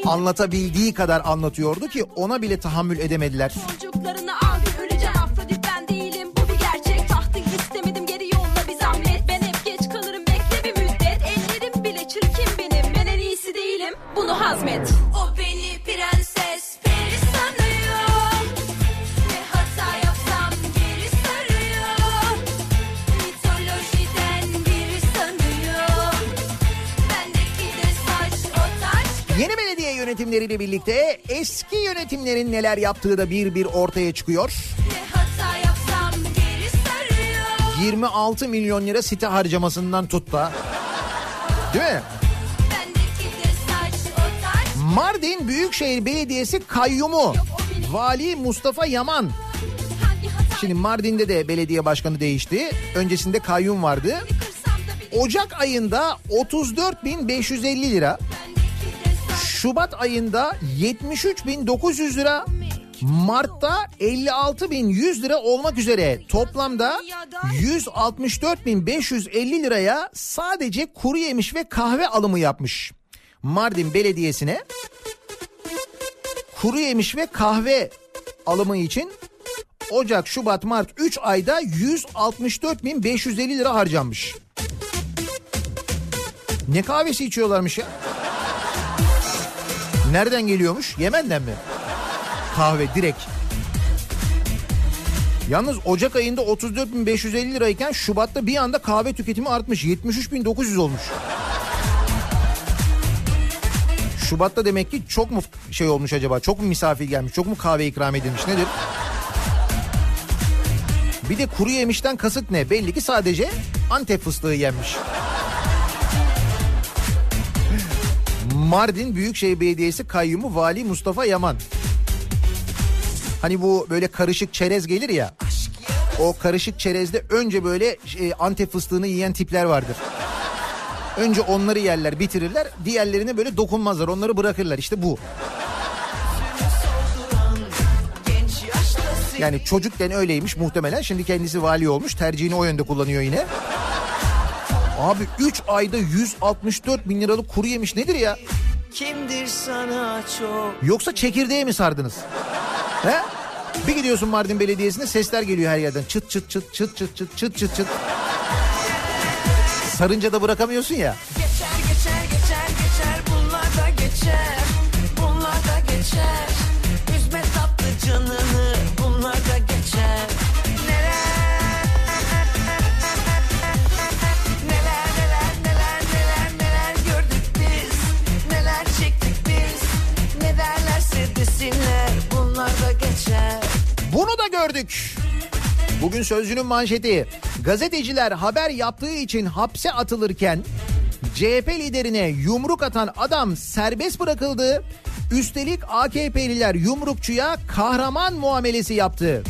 Anlatabildiği kadar anlatıyordu ki ona bile tahammül edemediler. Çocuklarını Hazmet O beni prenses peri sanıyor Ne hata yapsam geri sarıyor Mitolojiden biri sanıyor Bendeki de saç o taş Yeni belediye yönetimleriyle birlikte eski yönetimlerin neler yaptığı da bir bir ortaya çıkıyor. Ne hata yapsam geri sarıyor 26 milyon lira site harcamasından tut da. Değil mi? Mardin Büyükşehir Belediyesi kayyumu Vali Mustafa Yaman. Şimdi Mardin'de de belediye başkanı değişti. Öncesinde kayyum vardı. Ocak ayında 34.550 lira. Şubat ayında 73.900 lira. Mart'ta 56.100 lira olmak üzere toplamda 164.550 liraya sadece kuru yemiş ve kahve alımı yapmış. Mardin Belediyesi'ne kuru yemiş ve kahve alımı için Ocak, Şubat, Mart 3 ayda 164.550 lira harcanmış. Ne kahvesi içiyorlarmış ya? Nereden geliyormuş? Yemen'den mi? Kahve direkt. Yalnız Ocak ayında 34.550 lirayken Şubat'ta bir anda kahve tüketimi artmış. 73.900 olmuş. Şubat'ta demek ki çok mu şey olmuş acaba? Çok mu misafir gelmiş? Çok mu kahve ikram edilmiş? Nedir? Bir de kuru yemişten kasıt ne? Belli ki sadece Antep fıstığı yenmiş. Mardin Büyükşehir Belediyesi Kayyumu Vali Mustafa Yaman. Hani bu böyle karışık çerez gelir ya. O karışık çerezde önce böyle e, Antep fıstığını yiyen tipler vardır. Önce onları yerler, bitirirler. Diğerlerine böyle dokunmazlar. Onları bırakırlar. İşte bu. Yani çocukken öyleymiş muhtemelen. Şimdi kendisi vali olmuş. Tercihini o yönde kullanıyor yine. Abi 3 ayda 164 bin liralık kuru yemiş nedir ya? Kimdir sana çok Yoksa çekirdeğe mi sardınız? He? Bir gidiyorsun Mardin Belediyesi'ne sesler geliyor her yerden. Çıt çıt çıt çıt çıt çıt çıt çıt çıt. Sarınca da bırakamıyorsun ya. Geçer geçer geçer geçer. Bunlar da geçer. Bunlar da geçer. Üzme tatlı canını. Bunlar da geçer. Neler Neler neler neler neler neler gördük biz. Neler çektik biz. Ne derlerse desinler. Bunlar da geçer. Bunu da gördük. Bugün Sözcü'nün manşeti. Gazeteciler haber yaptığı için hapse atılırken CHP liderine yumruk atan adam serbest bırakıldı. Üstelik AKP'liler yumrukçuya kahraman muamelesi yaptı.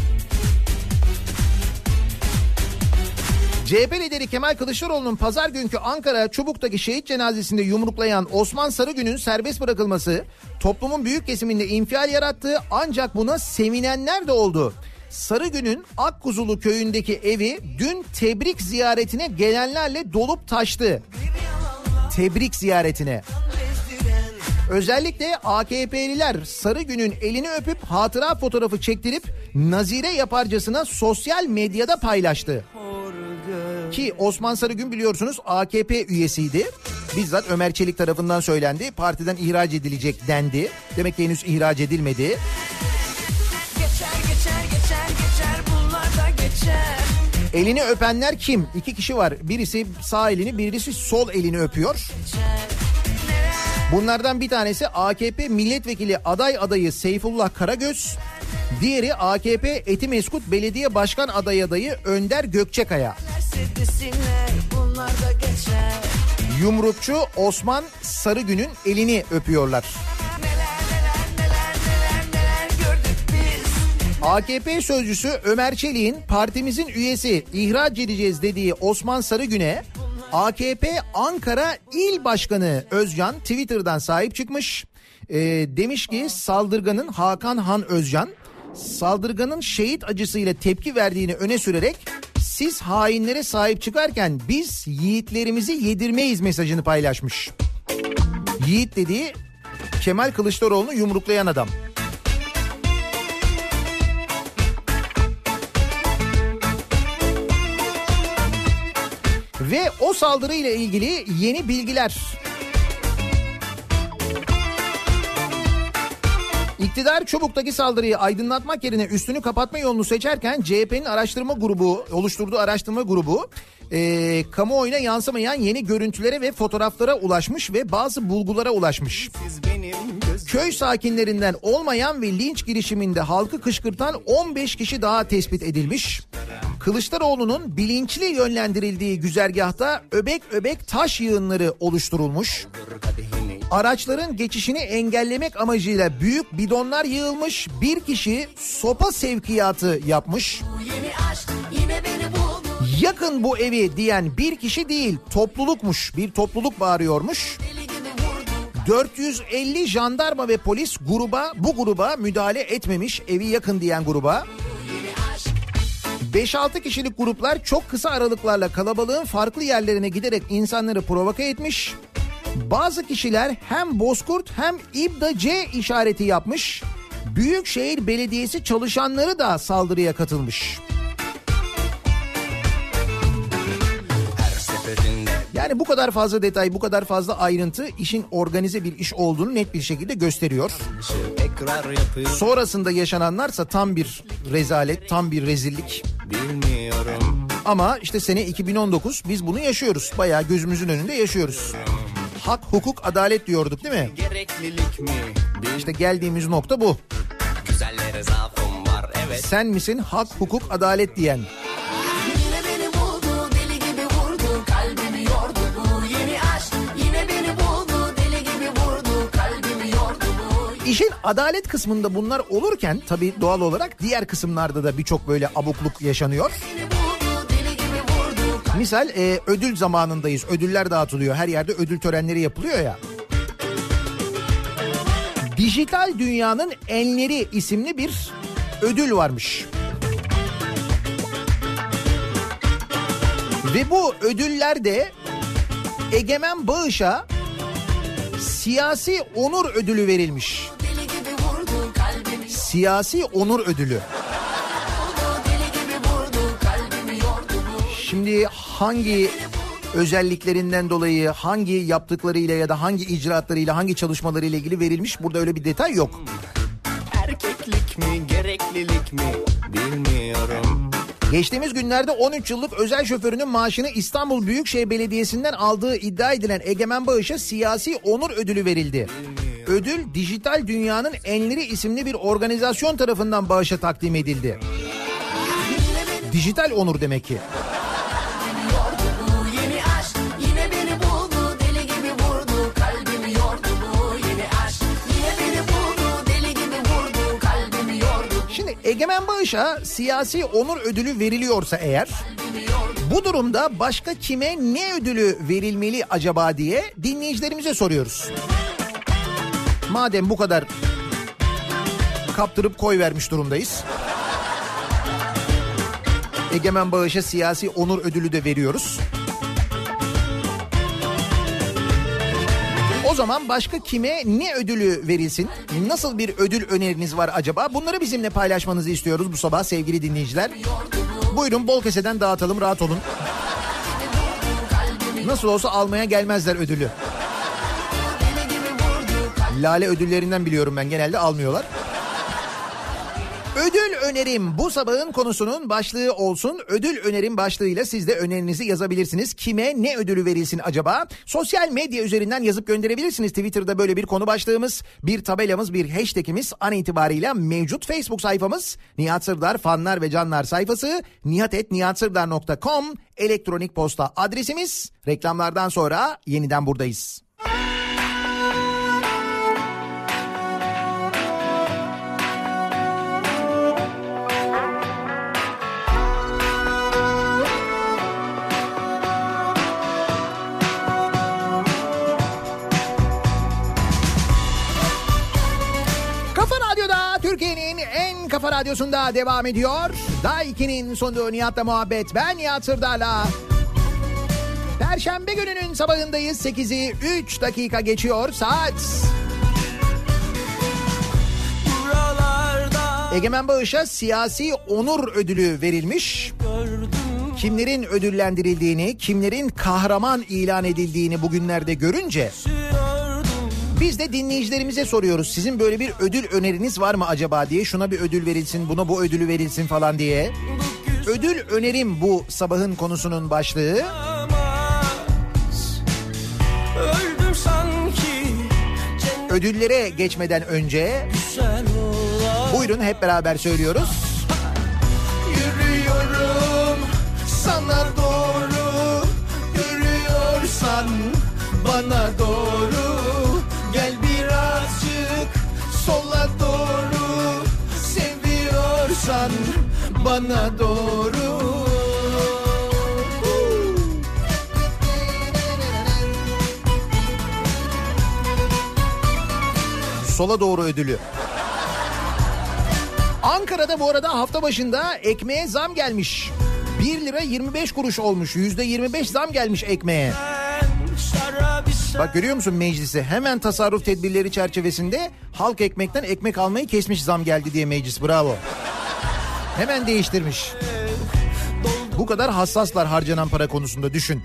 CHP lideri Kemal Kılıçdaroğlu'nun pazar günkü Ankara Çubuk'taki şehit cenazesinde yumruklayan Osman Sarıgün'ün serbest bırakılması toplumun büyük kesiminde infial yarattı ancak buna sevinenler de oldu. Sarıgün'ün Akkuzulu köyündeki evi dün tebrik ziyaretine gelenlerle dolup taştı. Tebrik ziyaretine. Özellikle AKP'liler Sarıgün'ün elini öpüp hatıra fotoğrafı çektirip nazire yaparcasına sosyal medyada paylaştı. Ki Osman Sarıgün biliyorsunuz AKP üyesiydi. Bizzat Ömer Çelik tarafından söylendi. Partiden ihraç edilecek dendi. Demek ki henüz ihraç edilmedi. Elini öpenler kim? İki kişi var. Birisi sağ elini, birisi sol elini öpüyor. Bunlardan bir tanesi AKP milletvekili aday adayı Seyfullah Karagöz. Diğeri AKP Etimeskut Belediye Başkan adayı adayı Önder Gökçekaya. Yumrukçu Osman Sarıgün'ün elini öpüyorlar. AKP sözcüsü Ömer Çelik'in partimizin üyesi ihraç edeceğiz dediği Osman Sarıgün'e AKP Ankara İl Başkanı Özcan Twitter'dan sahip çıkmış. Ee, demiş ki saldırganın Hakan Han Özcan saldırganın şehit acısıyla tepki verdiğini öne sürerek siz hainlere sahip çıkarken biz yiğitlerimizi yedirmeyiz mesajını paylaşmış. Yiğit dediği Kemal Kılıçdaroğlu'nu yumruklayan adam. Ve o saldırıyla ilgili yeni bilgiler. İktidar Çubuk'taki saldırıyı aydınlatmak yerine üstünü kapatma yolunu seçerken CHP'nin araştırma grubu oluşturduğu araştırma grubu e, kamuoyuna yansımayan yeni görüntülere ve fotoğraflara ulaşmış ve bazı bulgulara ulaşmış. Köy sakinlerinden olmayan ve linç girişiminde halkı kışkırtan 15 kişi daha tespit edilmiş. Kılıçdaroğlu'nun bilinçli yönlendirildiği güzergahta öbek öbek taş yığınları oluşturulmuş. Araçların geçişini engellemek amacıyla büyük bidonlar yığılmış. Bir kişi sopa sevkiyatı yapmış. Yakın bu evi diyen bir kişi değil toplulukmuş. Bir topluluk bağırıyormuş. 450 jandarma ve polis gruba bu gruba müdahale etmemiş evi yakın diyen gruba. 5-6 kişilik gruplar çok kısa aralıklarla kalabalığın farklı yerlerine giderek insanları provoke etmiş. Bazı kişiler hem Bozkurt hem İbda C işareti yapmış. Büyükşehir Belediyesi çalışanları da saldırıya katılmış. Yani bu kadar fazla detay, bu kadar fazla ayrıntı işin organize bir iş olduğunu net bir şekilde gösteriyor. Sonrasında yaşananlarsa tam bir rezalet, tam bir rezillik. bilmiyorum Ama işte sene 2019 biz bunu yaşıyoruz. Bayağı gözümüzün önünde yaşıyoruz. Hak, hukuk, adalet diyorduk değil mi? Gereklilik mi? Bir İşte geldiğimiz nokta bu. güzellere zaafım var evet Sen misin hak, hukuk, adalet diyen? Yine beni buldu deli gibi vurdu kalbimi yordu bu yeni aşk Yine beni buldu deli gibi vurdu kalbimi yordu bu İşin adalet kısmında bunlar olurken tabii doğal olarak diğer kısımlarda da birçok böyle abukluk yaşanıyor. Beni Misal e, ödül zamanındayız. Ödüller dağıtılıyor. Her yerde ödül törenleri yapılıyor ya. Dijital Dünyanın Enleri isimli bir ödül varmış. Ve bu ödüllerde Egemen Bağış'a siyasi onur ödülü verilmiş. Siyasi onur ödülü. Şimdi hangi özelliklerinden dolayı hangi yaptıklarıyla ya da hangi icraatlarıyla hangi çalışmalarıyla ilgili verilmiş burada öyle bir detay yok. Erkeklik mi gereklilik mi bilmiyorum Geçtiğimiz günlerde 13 yıllık özel şoförünün maaşını İstanbul Büyükşehir Belediyesi'nden aldığı iddia edilen Egemen Bağış'a siyasi onur ödülü verildi. Ödül Dijital Dünyanın Enleri isimli bir organizasyon tarafından bağışa takdim edildi. Dijital onur demek ki. Egemen Bağış'a siyasi onur ödülü veriliyorsa eğer bu durumda başka kime ne ödülü verilmeli acaba diye dinleyicilerimize soruyoruz. Madem bu kadar kaptırıp koy vermiş durumdayız. Egemen Bağış'a siyasi onur ödülü de veriyoruz. Zaman başka kime ne ödülü verilsin? Nasıl bir ödül öneriniz var acaba? Bunları bizimle paylaşmanızı istiyoruz bu sabah sevgili dinleyiciler. Buyurun bol keseden dağıtalım rahat olun. Nasıl olsa almaya gelmezler ödülü. Lale ödüllerinden biliyorum ben genelde almıyorlar. Ödül önerim bu sabahın konusunun başlığı olsun. Ödül önerim başlığıyla siz de önerinizi yazabilirsiniz. Kime ne ödülü verilsin acaba? Sosyal medya üzerinden yazıp gönderebilirsiniz. Twitter'da böyle bir konu başlığımız, bir tabelamız, bir hashtagimiz an itibariyle mevcut. Facebook sayfamız Nihat Sırdar fanlar ve canlar sayfası nihatetnihatsırdar.com elektronik posta adresimiz. Reklamlardan sonra yeniden buradayız. Kafa radyosunda devam ediyor. Daiki'nin sunduğu Nihat'la muhabbet. Ben Nihat Sırdar'la. Perşembe gününün sabahındayız. 8'i 3 dakika geçiyor saat. Buralarda Egemen Bağış'a siyasi onur ödülü verilmiş. gördüm Kimlerin ödüllendirildiğini, kimlerin kahraman ilan edildiğini bugünlerde görünce Sürüyordum Biz de dinleyicilerimize soruyoruz. Sizin böyle bir ödül öneriniz var mı acaba diye. Şuna bir ödül verilsin, buna bu ödülü verilsin falan diye. Ödül önerim bu sabahın konusunun başlığı. Ödüllere geçmeden önce buyurun hep beraber söylüyoruz. Yürüyorum sana doğru Görüyorsan bana doğru Seviyorsan bana doğru Sola doğru ödülü. Ankara'da bu arada hafta başında ekmeğe zam gelmiş. 1 lira 25 kuruş olmuş. Yüzde 25 zam gelmiş ekmeğe. Bak görüyor musun meclisi? Hemen tasarruf tedbirleri çerçevesinde halk ekmekten ekmek almayı kesmiş zam geldi diye meclis. Bravo. Hemen değiştirmiş. Bu kadar hassaslar harcanan para konusunda düşün.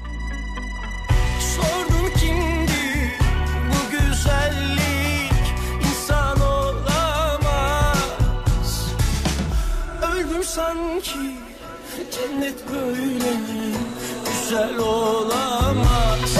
Cennet böyle güzel olamaz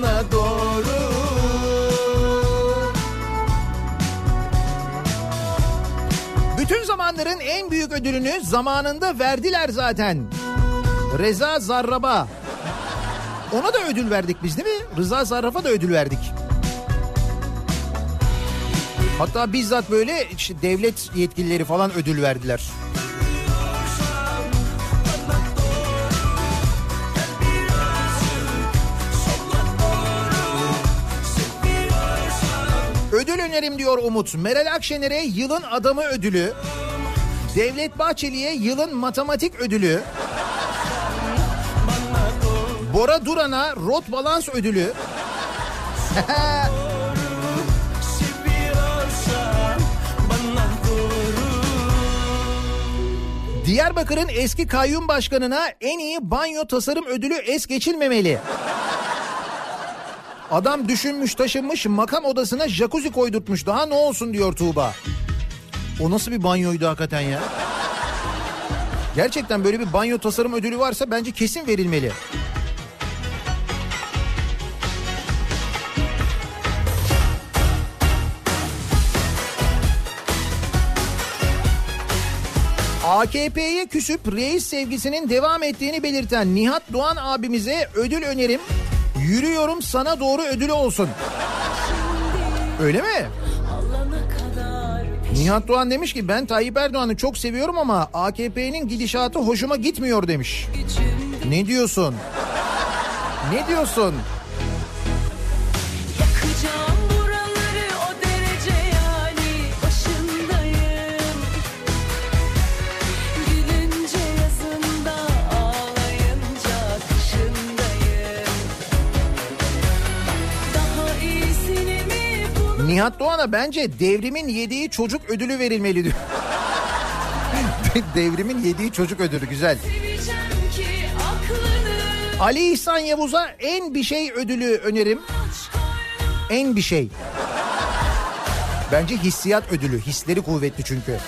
bana doğru Bütün zamanların en büyük ödülünü zamanında verdiler zaten. Reza Zarrab'a. Ona da ödül verdik biz değil mi? Rıza Zarraf'a da ödül verdik. Hatta bizzat böyle işte devlet yetkilileri falan ödül verdiler. Ödül önerim diyor Umut. Meral Akşener'e yılın adamı ödülü. Devlet Bahçeli'ye yılın matematik ödülü. Bora Duran'a rot balans ödülü. Diyarbakır'ın eski kayyum başkanına en iyi banyo tasarım ödülü es geçilmemeli. Adam düşünmüş taşınmış makam odasına jacuzzi koydurtmuş. Daha ne olsun diyor Tuğba. O nasıl bir banyoydu hakikaten ya? Gerçekten böyle bir banyo tasarım ödülü varsa bence kesin verilmeli. AKP'ye küsüp reis sevgisinin devam ettiğini belirten Nihat Doğan abimize ödül önerim. Yürüyorum sana doğru ödülü olsun. Öyle mi? Nihat Doğan demiş ki ben Tayyip Erdoğan'ı çok seviyorum ama AKP'nin gidişatı hoşuma gitmiyor demiş. Ne diyorsun? Ne diyorsun? Nihat Doğan'a bence devrimin yediği çocuk ödülü verilmeli diyor. devrimin yediği çocuk ödülü güzel. Ali İhsan Yavuz'a en bir şey ödülü önerim. En bir şey. Bence hissiyat ödülü. Hisleri kuvvetli çünkü.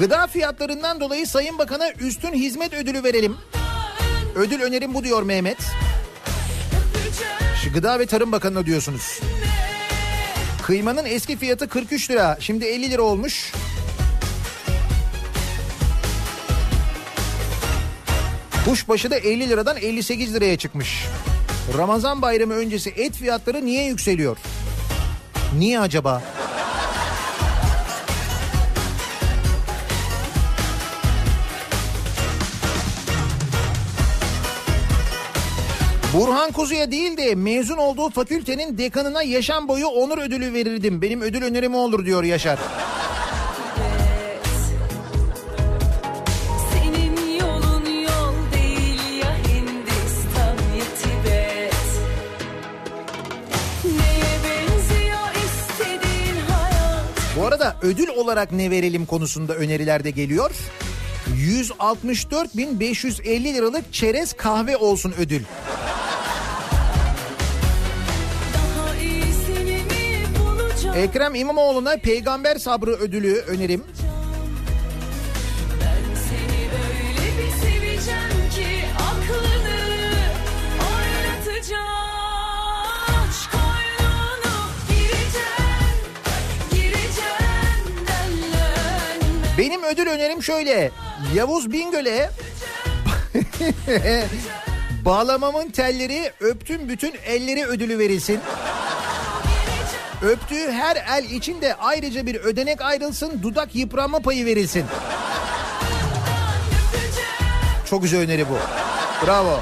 Gıda fiyatlarından dolayı Sayın Bakan'a üstün hizmet ödülü verelim. Ödül önerim bu diyor Mehmet. Şu Gıda ve Tarım Bakanı'na diyorsunuz. Kıymanın eski fiyatı 43 lira. Şimdi 50 lira olmuş. Kuşbaşı da 50 liradan 58 liraya çıkmış. Ramazan bayramı öncesi et fiyatları niye yükseliyor? Niye acaba? Burhan Kuzu'ya değil de mezun olduğu fakültenin dekanına yaşam boyu onur ödülü verirdim. Benim ödül önerim olur diyor Yaşar. Bu arada ödül olarak ne verelim konusunda öneriler de geliyor. 164.550 liralık çerez kahve olsun ödül. Ekrem İmamoğlu'na peygamber sabrı ödülü önerim. Benim ödül önerim şöyle. Yavuz Bingöl'e bağlamamın telleri öptüm bütün elleri ödülü verilsin. Öptüğü her el için de ayrıca bir ödenek ayrılsın, dudak yıpranma payı verilsin. Çok güzel öneri bu. Bravo.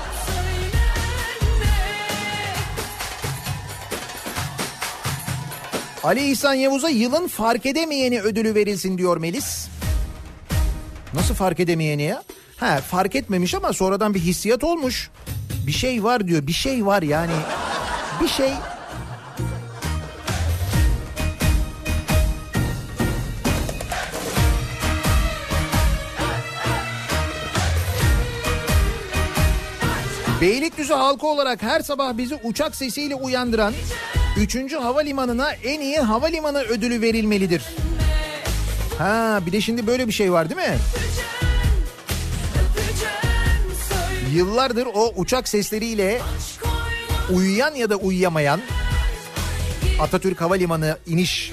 Ali İhsan Yavuz'a yılın fark edemeyeni ödülü verilsin diyor Melis. Nasıl fark edemeyeni ya? Ha fark etmemiş ama sonradan bir hissiyat olmuş. Bir şey var diyor. Bir şey var yani. Bir şey Beylikdüzü halkı olarak her sabah bizi uçak sesiyle uyandıran 3. havalimanına en iyi havalimanı ödülü verilmelidir. Ha bir de şimdi böyle bir şey var değil mi? Yıllardır o uçak sesleriyle uyuyan ya da uyuyamayan Atatürk Havalimanı iniş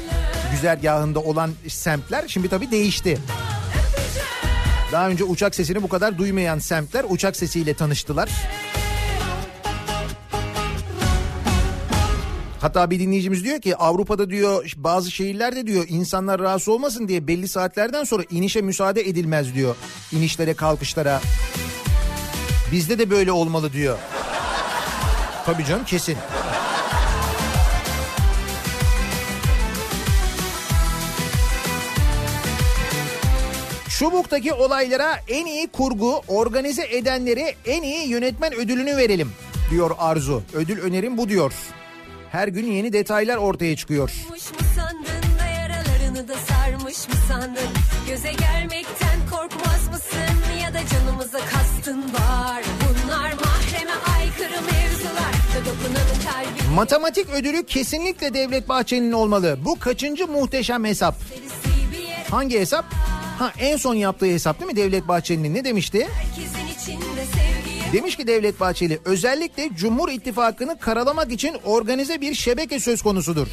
güzergahında olan semtler şimdi tabii değişti. Daha önce uçak sesini bu kadar duymayan semtler uçak sesiyle tanıştılar. Hatta bir dinleyicimiz diyor ki Avrupa'da diyor bazı şehirlerde diyor insanlar rahatsız olmasın diye belli saatlerden sonra inişe müsaade edilmez diyor. İnişlere kalkışlara. Bizde de böyle olmalı diyor. Tabii canım kesin. Çubuk'taki olaylara en iyi kurgu, organize edenleri en iyi yönetmen ödülünü verelim diyor Arzu. Ödül önerim bu diyor. Her gün yeni detaylar ortaya çıkıyor. Sandın sarmış mı sandın Göze gelmekten korkmaz mısın ya da canımıza kastın var Bunlar mahreme aykırı mevzular kalbi Matematik ödülü kesinlikle Devlet Bahçeli'nin olmalı. Bu kaçıncı muhteşem hesap? Hangi hesap? Ha en son yaptığı hesap değil mi Devlet Bahçeli'nin? Ne demişti? herkesin Demiş ki Devlet Bahçeli özellikle Cumhur İttifakı'nı karalamak için organize bir şebeke söz konusudur.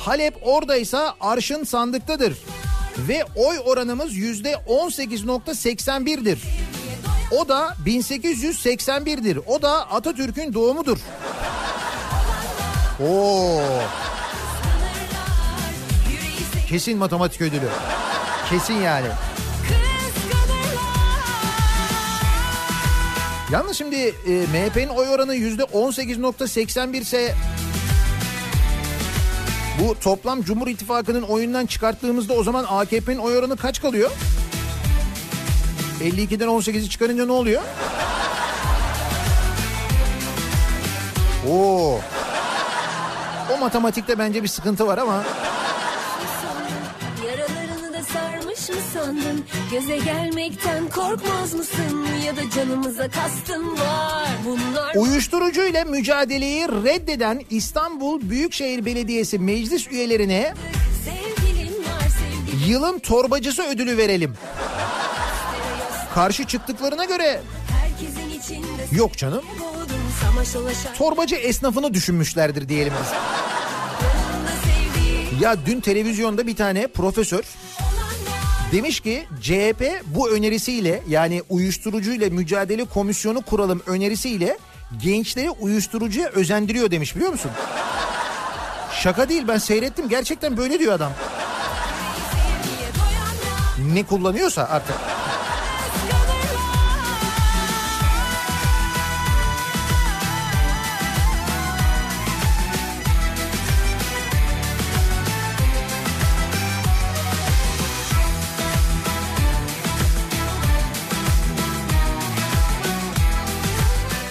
Halep oradaysa arşın sandıktadır. Ve oy oranımız yüzde 18.81'dir. O da 1881'dir. O da Atatürk'ün doğumudur. Oo, kesin matematik ödülü. Kesin yani. Yalnız şimdi e, MHP'nin oy oranı yüzde 18.81 ise bu toplam Cumhur İttifakı'nın oyundan çıkarttığımızda o zaman AKP'nin oy oranı kaç kalıyor? 52'den 18'i çıkarınca ne oluyor? Oo. O matematikte bence bir sıkıntı var ama sandın Göze gelmekten korkmaz mısın? Ya da canımıza kastın var Bunlar. Uyuşturucu ile mücadeleyi reddeden İstanbul Büyükşehir Belediyesi meclis üyelerine sevgilim var sevgilim. yılın torbacısı ödülü verelim. Karşı çıktıklarına göre yok canım. Torbacı esnafını düşünmüşlerdir diyelim Ya dün televizyonda bir tane profesör demiş ki CHP bu önerisiyle yani uyuşturucuyla mücadele komisyonu kuralım önerisiyle gençleri uyuşturucuya özendiriyor demiş biliyor musun? Şaka değil ben seyrettim gerçekten böyle diyor adam. Ne kullanıyorsa artık.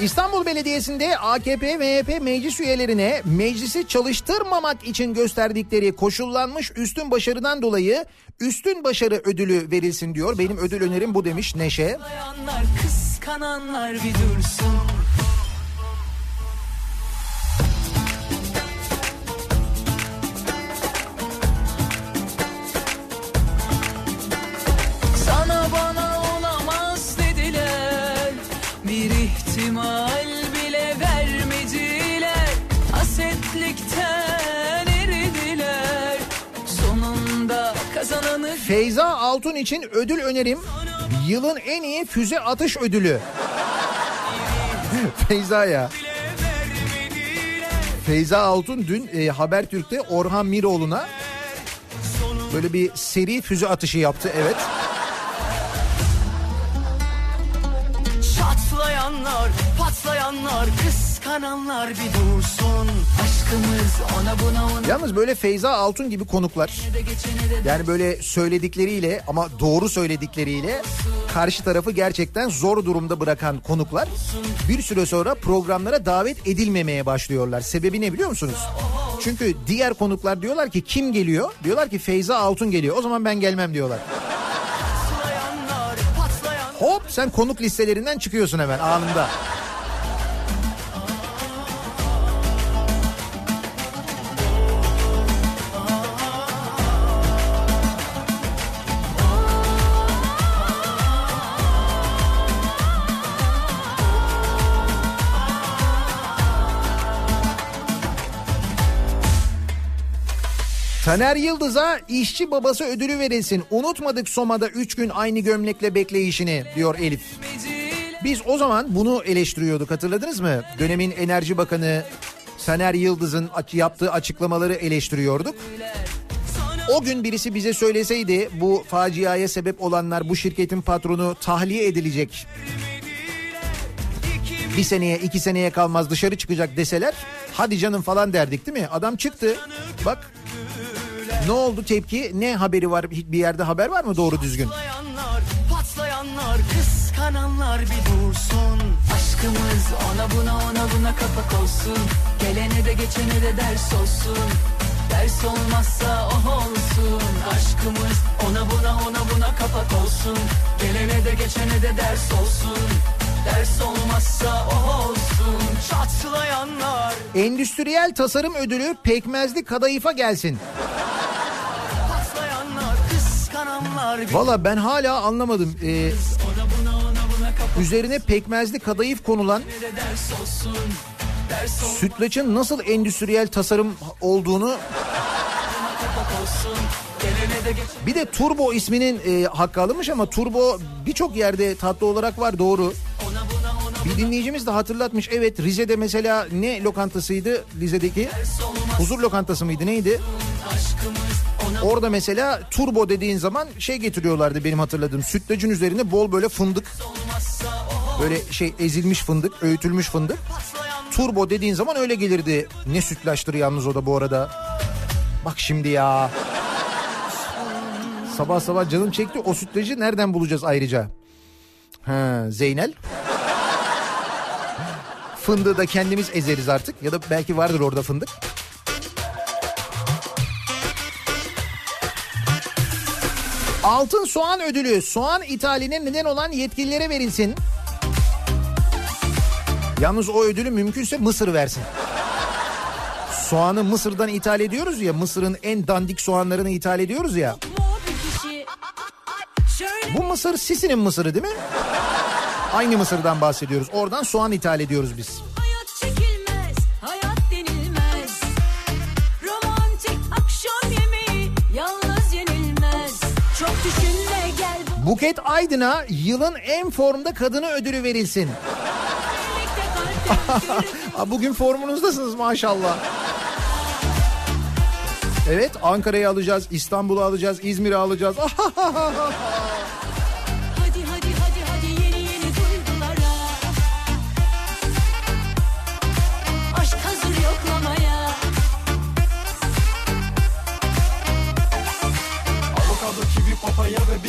İstanbul Belediyesi'nde AKP MHP meclis üyelerine meclisi çalıştırmamak için gösterdikleri koşullanmış üstün başarıdan dolayı üstün başarı ödülü verilsin diyor. Benim ödül önerim bu demiş Neşe. Kıskananlar bir dursun Feyza Altun için ödül önerim. Yılın en iyi füze atış ödülü. Feyza ya. Feyza Altun dün e, Habertürk'te Orhan Miroğlu'na böyle bir seri füze atışı yaptı evet. Çatlayanlar, patlayanlar, kıskananlar bir dursun. Yalnız böyle Feyza Altun gibi konuklar yani böyle söyledikleriyle ama doğru söyledikleriyle karşı tarafı gerçekten zor durumda bırakan konuklar bir süre sonra programlara davet edilmemeye başlıyorlar. Sebebi ne biliyor musunuz? Çünkü diğer konuklar diyorlar ki kim geliyor? Diyorlar ki Feyza Altun geliyor. O zaman ben gelmem diyorlar. Hop sen konuk listelerinden çıkıyorsun hemen anında. Taner Yıldız'a işçi babası ödülü verilsin. Unutmadık Soma'da 3 gün aynı gömlekle bekleyişini diyor Elif. Biz o zaman bunu eleştiriyorduk hatırladınız mı? Dönemin Enerji Bakanı Taner Yıldız'ın yaptığı açıklamaları eleştiriyorduk. O gün birisi bize söyleseydi bu faciaya sebep olanlar bu şirketin patronu tahliye edilecek. Bir seneye iki seneye kalmaz dışarı çıkacak deseler hadi canım falan derdik değil mi? Adam çıktı bak ne oldu tepki ne haberi var bir yerde haber var mı doğru düzgün? patlayanlar, patlayanlar, kıskananlar bir dursun. Aşkımız ona buna ona buna kapak olsun. Gelene de geçene de ders olsun. Ders olmazsa oh olsun. Aşkımız ona buna ona buna kapak olsun. Gelene de geçene de ders olsun. Ders olmazsa olsun. Çatlayanlar, Endüstriyel tasarım ödülü pekmezli kadayıfa gelsin. Valla ben hala anlamadım. Ee, üzerine pekmezli kadayıf konulan sütlaçın nasıl endüstriyel tasarım olduğunu bir de Turbo isminin e, hakkı alınmış ama Turbo birçok yerde tatlı olarak var doğru. Bir dinleyicimiz de hatırlatmış. Evet Rize'de mesela ne lokantasıydı Rize'deki? Huzur lokantası mıydı neydi? Orada mesela turbo dediğin zaman şey getiriyorlardı benim hatırladığım. Sütlacın üzerine bol böyle fındık. Böyle şey ezilmiş fındık, öğütülmüş fındık. Turbo dediğin zaman öyle gelirdi. Ne sütlaçtır yalnız o da bu arada. Bak şimdi ya. Sabah sabah canım çekti. O sütlacı nereden bulacağız ayrıca? Ha, Zeynel. Fındığı da kendimiz ezeriz artık. Ya da belki vardır orada fındık. Altın soğan ödülü soğan ithaline neden olan yetkililere verilsin. Yalnız o ödülü mümkünse Mısır versin. Soğanı Mısır'dan ithal ediyoruz ya Mısır'ın en dandik soğanlarını ithal ediyoruz ya. Bu Mısır Sisi'nin Mısır'ı değil mi? Aynı Mısır'dan bahsediyoruz. Oradan soğan ithal ediyoruz biz. Buket Aydın'a yılın en formda kadını ödülü verilsin. Bugün formunuzdasınız maşallah. Evet Ankara'yı alacağız, İstanbul'u alacağız, İzmir'i alacağız.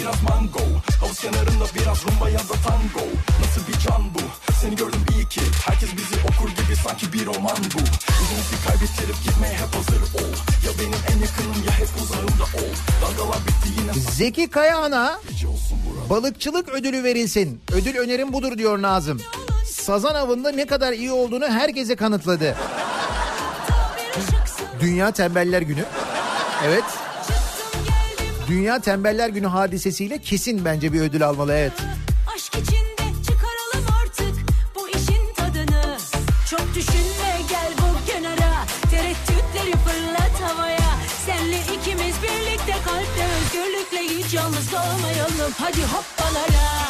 biraz mango Havuz kenarında biraz rumba ya da tango Nasıl bir can bu? Seni gördüm iyi ki Herkes bizi okur gibi sanki bir roman bu Yüzümüzü kaybettirip gitmeye hep hazır ol Ya benim en yakınım ya hep uzağımda ol Dalgalar bitti yine Zeki Kayahan'a balıkçılık ödülü verilsin. Ödül önerim budur diyor Nazım. Sazan avında ne kadar iyi olduğunu herkese kanıtladı. Dünya Tembeller Günü. Evet. Dünya Tembeller Günü hadisesiyle kesin bence bir ödül almalı evet. Aşk içinde çıkaralım artık bu işin tadını Çok düşünme gel bu kenara Tereddütleri fırlat havaya Senle ikimiz birlikte kalpte özgürlükle hiç hadi hoppalara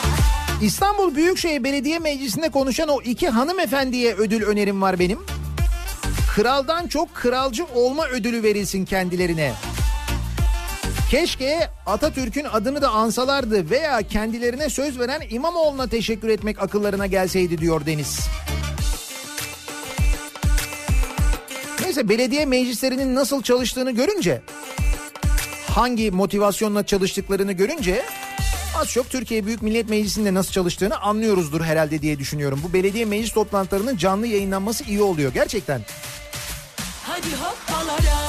İstanbul Büyükşehir Belediye Meclisi'nde konuşan o iki hanımefendiye ödül önerim var benim. Kraldan çok kralcı olma ödülü verilsin kendilerine. Keşke Atatürk'ün adını da ansalardı veya kendilerine söz veren İmamoğlu'na teşekkür etmek akıllarına gelseydi diyor Deniz. Neyse belediye meclislerinin nasıl çalıştığını görünce hangi motivasyonla çalıştıklarını görünce az çok Türkiye Büyük Millet Meclisi'nde nasıl çalıştığını anlıyoruzdur herhalde diye düşünüyorum. Bu belediye meclis toplantılarının canlı yayınlanması iyi oluyor gerçekten. Hadi hoppalara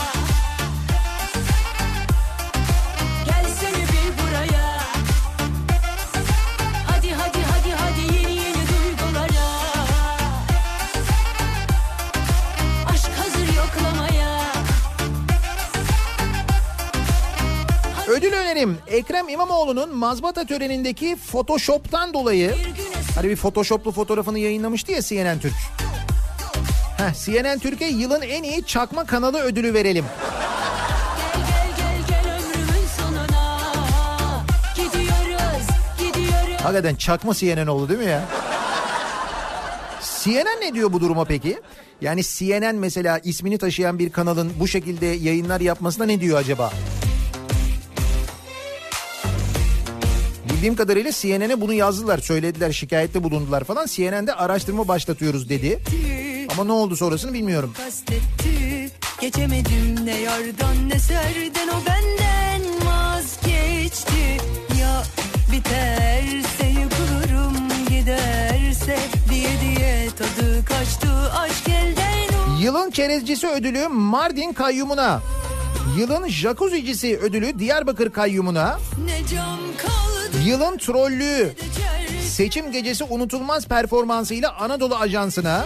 Önerim Ekrem İmamoğlu'nun mazbata törenindeki Photoshop'tan dolayı hani bir Photoshop'lu fotoğrafını yayınlamıştı ya CNN Türk. Heh, CNN Türkiye yılın en iyi çakma kanalı ödülü verelim. Hakikaten çakma CNN oldu değil mi ya? CNN ne diyor bu duruma peki? Yani CNN mesela ismini taşıyan bir kanalın bu şekilde yayınlar yapmasına ne diyor acaba? Bildiğim kadarıyla CNN'e bunu yazdılar, söylediler, şikayette bulundular falan. CNN'de araştırma başlatıyoruz dedi. Ama ne oldu sonrasını bilmiyorum. kastetti Geçemedim ne yardan ne serden o benden vazgeçti Ya biterse yıkılırım giderse diye diye tadı kaçtı aşk elden Yılın çerezcisi ödülü Mardin kayyumuna. Yılın jacuzzi'cisi ödülü Diyarbakır kayyumuna. ne cam kaldı Yılın trollüğü içer seçim gecesi unutulmaz performansıyla Anadolu Ajansı'na.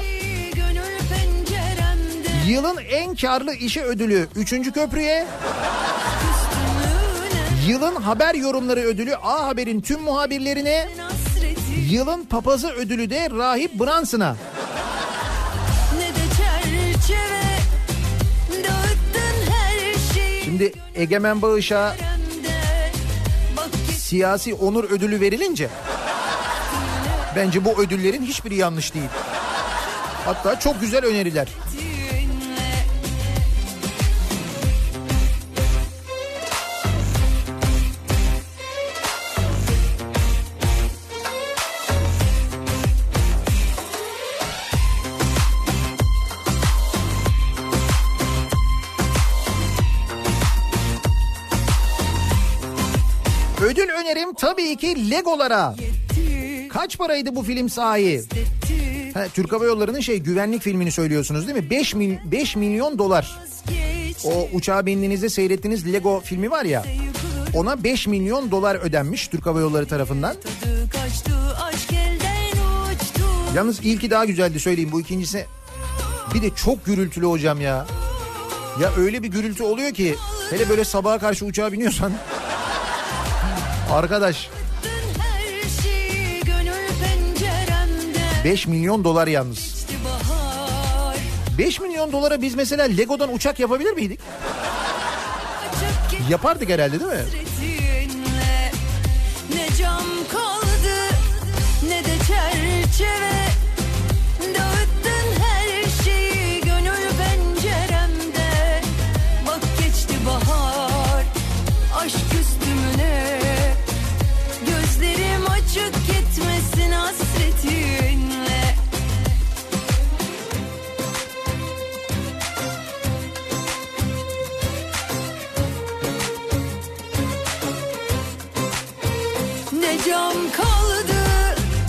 Yılın en karlı işi ödülü 3. köprüye. Yılın haber yorumları ödülü A Haber'in tüm muhabirlerine. Yılın papazı ödülü de Rahip Branson'a. Şimdi Egemen Bağış'a siyasi onur ödülü verilince bence bu ödüllerin hiçbiri yanlış değil. Hatta çok güzel öneriler. Tabii ki Legolara. Kaç paraydı bu film sahi? Ha, Türk Hava Yolları'nın şey güvenlik filmini söylüyorsunuz değil mi? 5, mil, 5 milyon dolar. O uçağa bindiğinizde seyrettiğiniz Lego filmi var ya. Ona 5 milyon dolar ödenmiş Türk Hava Yolları tarafından. Yalnız ilki daha güzeldi söyleyeyim. Bu ikincisi bir de çok gürültülü hocam ya. Ya öyle bir gürültü oluyor ki hele böyle sabaha karşı uçağa biniyorsan arkadaş her şey gönül penceremde 5 milyon dolar yalnız. İşte bahar 5 milyon dolara biz mesela Lego'dan uçak yapabilir miydik? Yapardık herhalde değil mi?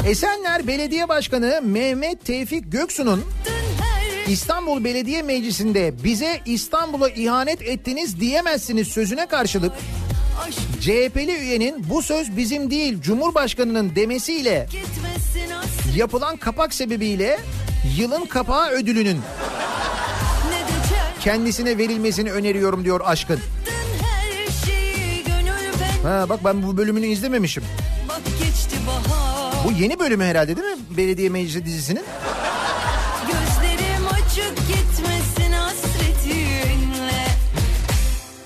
Esenler Belediye Başkanı Mehmet Tevfik Göksu'nun İstanbul Belediye Meclisi'nde bize İstanbul'a ihanet ettiniz diyemezsiniz sözüne karşılık CHP'li üyenin bu söz bizim değil Cumhurbaşkanı'nın demesiyle yapılan kapak sebebiyle yılın kapağı ödülünün kendisine verilmesini öneriyorum diyor Aşkın. Ha bak ben bu bölümünü izlememişim. Bu yeni bölümü herhalde değil mi? Belediye Meclisi dizisinin.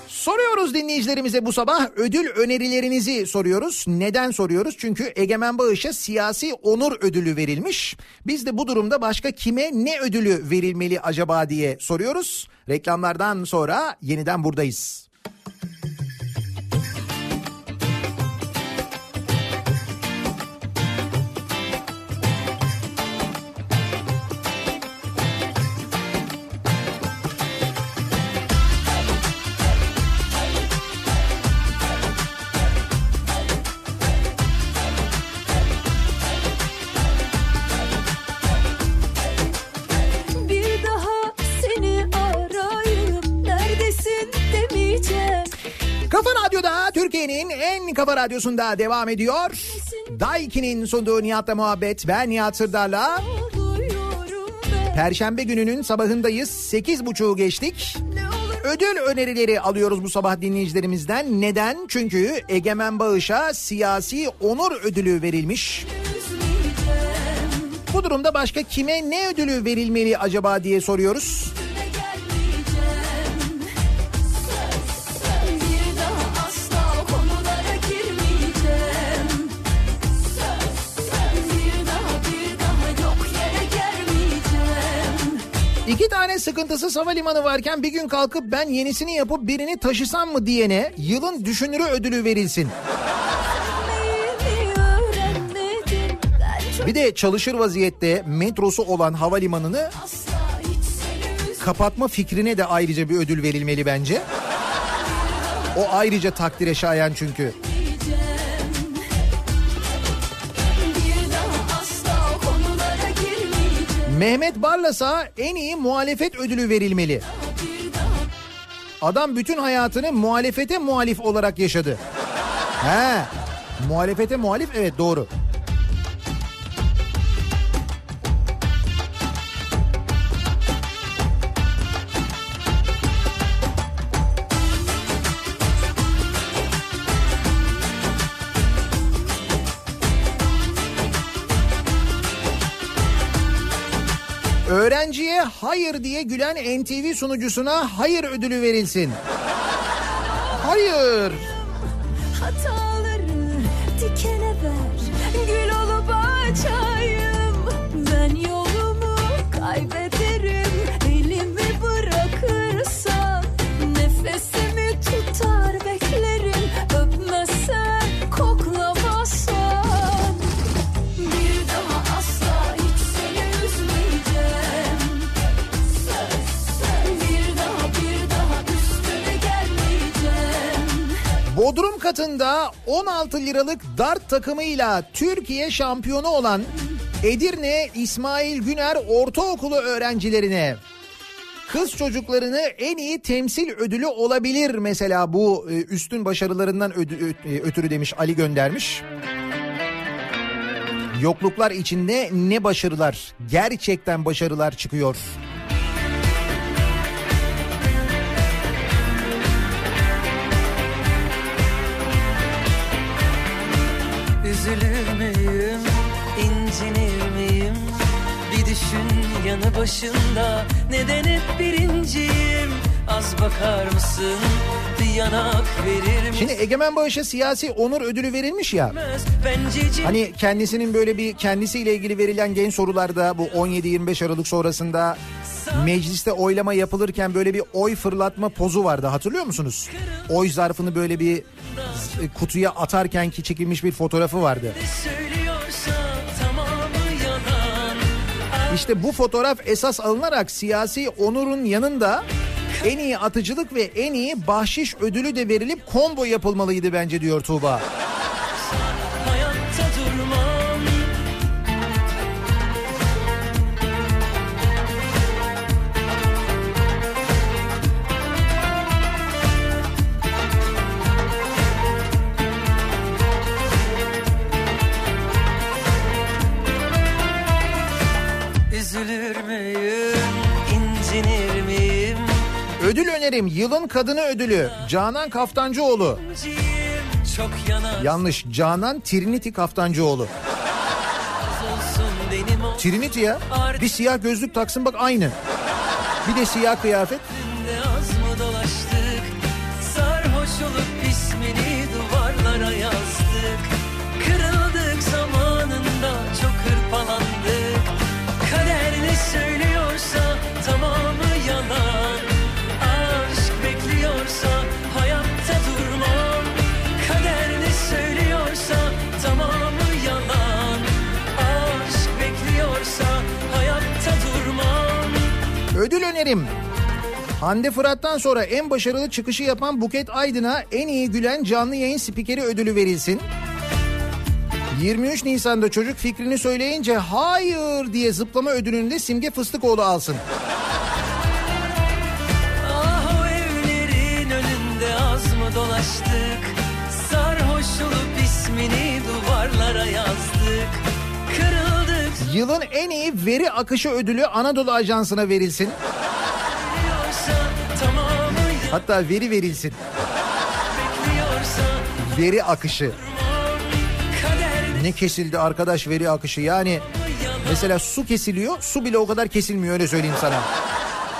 Soruyoruz dinleyicilerimize bu sabah ödül önerilerinizi soruyoruz. Neden soruyoruz? Çünkü Egemen Bağış'a siyasi onur ödülü verilmiş. Biz de bu durumda başka kime ne ödülü verilmeli acaba diye soruyoruz. Reklamlardan sonra yeniden buradayız. Türkiye'nin en kafa radyosunda devam ediyor. Daiki'nin sunduğu Nihat'la muhabbet. Ben Nihat Sırdar'la. Perşembe gününün sabahındayız. 8.30'u geçtik. Ne olur Ödül önerileri alıyoruz bu sabah dinleyicilerimizden. Neden? Çünkü Egemen Bağış'a siyasi onur ödülü verilmiş. Bu durumda başka kime ne ödülü verilmeli acaba diye soruyoruz. İki tane sıkıntısız havalimanı varken bir gün kalkıp ben yenisini yapıp birini taşısam mı diyene yılın düşünürü ödülü verilsin. Bir de çalışır vaziyette metrosu olan havalimanını kapatma fikrine de ayrıca bir ödül verilmeli bence. O ayrıca takdire şayan çünkü. Mehmet Barlas'a en iyi muhalefet ödülü verilmeli. Adam bütün hayatını muhalefete muhalif olarak yaşadı. He. Muhalefete muhalif evet doğru. Öğrenciye hayır diye gülen NTV sunucusuna hayır ödülü verilsin. Hayır. hataları dikene ver. Gül olup açayım. Bodrum katında 16 liralık dart takımıyla Türkiye şampiyonu olan Edirne İsmail Güner Ortaokulu öğrencilerine kız çocuklarını en iyi temsil ödülü olabilir mesela bu e, üstün başarılarından e, ötürü demiş Ali göndermiş. Yokluklar içinde ne başarılar, gerçekten başarılar çıkıyor. Üzülür müyüm, incinir miyim? Bir düşün yanı başında Neden hep birinciyim? Az bakar mısın? Bir yanak verir misin? Şimdi Egemen Bağış'a siyasi onur ödülü verilmiş ya. Hani kendisinin böyle bir kendisiyle ilgili verilen genç sorularda bu 17-25 Aralık sonrasında mecliste oylama yapılırken böyle bir oy fırlatma pozu vardı hatırlıyor musunuz? Oy zarfını böyle bir kutuya atarken ki çekilmiş bir fotoğrafı vardı. İşte bu fotoğraf esas alınarak siyasi onurun yanında en iyi atıcılık ve en iyi bahşiş ödülü de verilip combo yapılmalıydı bence diyor Tuğba. Ödül önerim yılın kadını ödülü Canan Kaftancıoğlu. Yanlış Canan Trinity Kaftancıoğlu. Trinity ya. Bir siyah gözlük taksın bak aynı. Bir de siyah kıyafet. Ödül önerim. Hande Fırat'tan sonra en başarılı çıkışı yapan Buket Aydın'a en iyi gülen canlı yayın spikeri ödülü verilsin. 23 Nisan'da çocuk fikrini söyleyince hayır diye zıplama ödülünü de Simge Fıstıkoğlu alsın. Ah evlerin önünde az mı dolaştık Sarhoş olup ismini duvarlara yazdık Yılın en iyi veri akışı ödülü Anadolu Ajansı'na verilsin. Hatta veri verilsin. Veri akışı. Ne kesildi arkadaş veri akışı yani. Mesela su kesiliyor su bile o kadar kesilmiyor öyle söyleyeyim sana.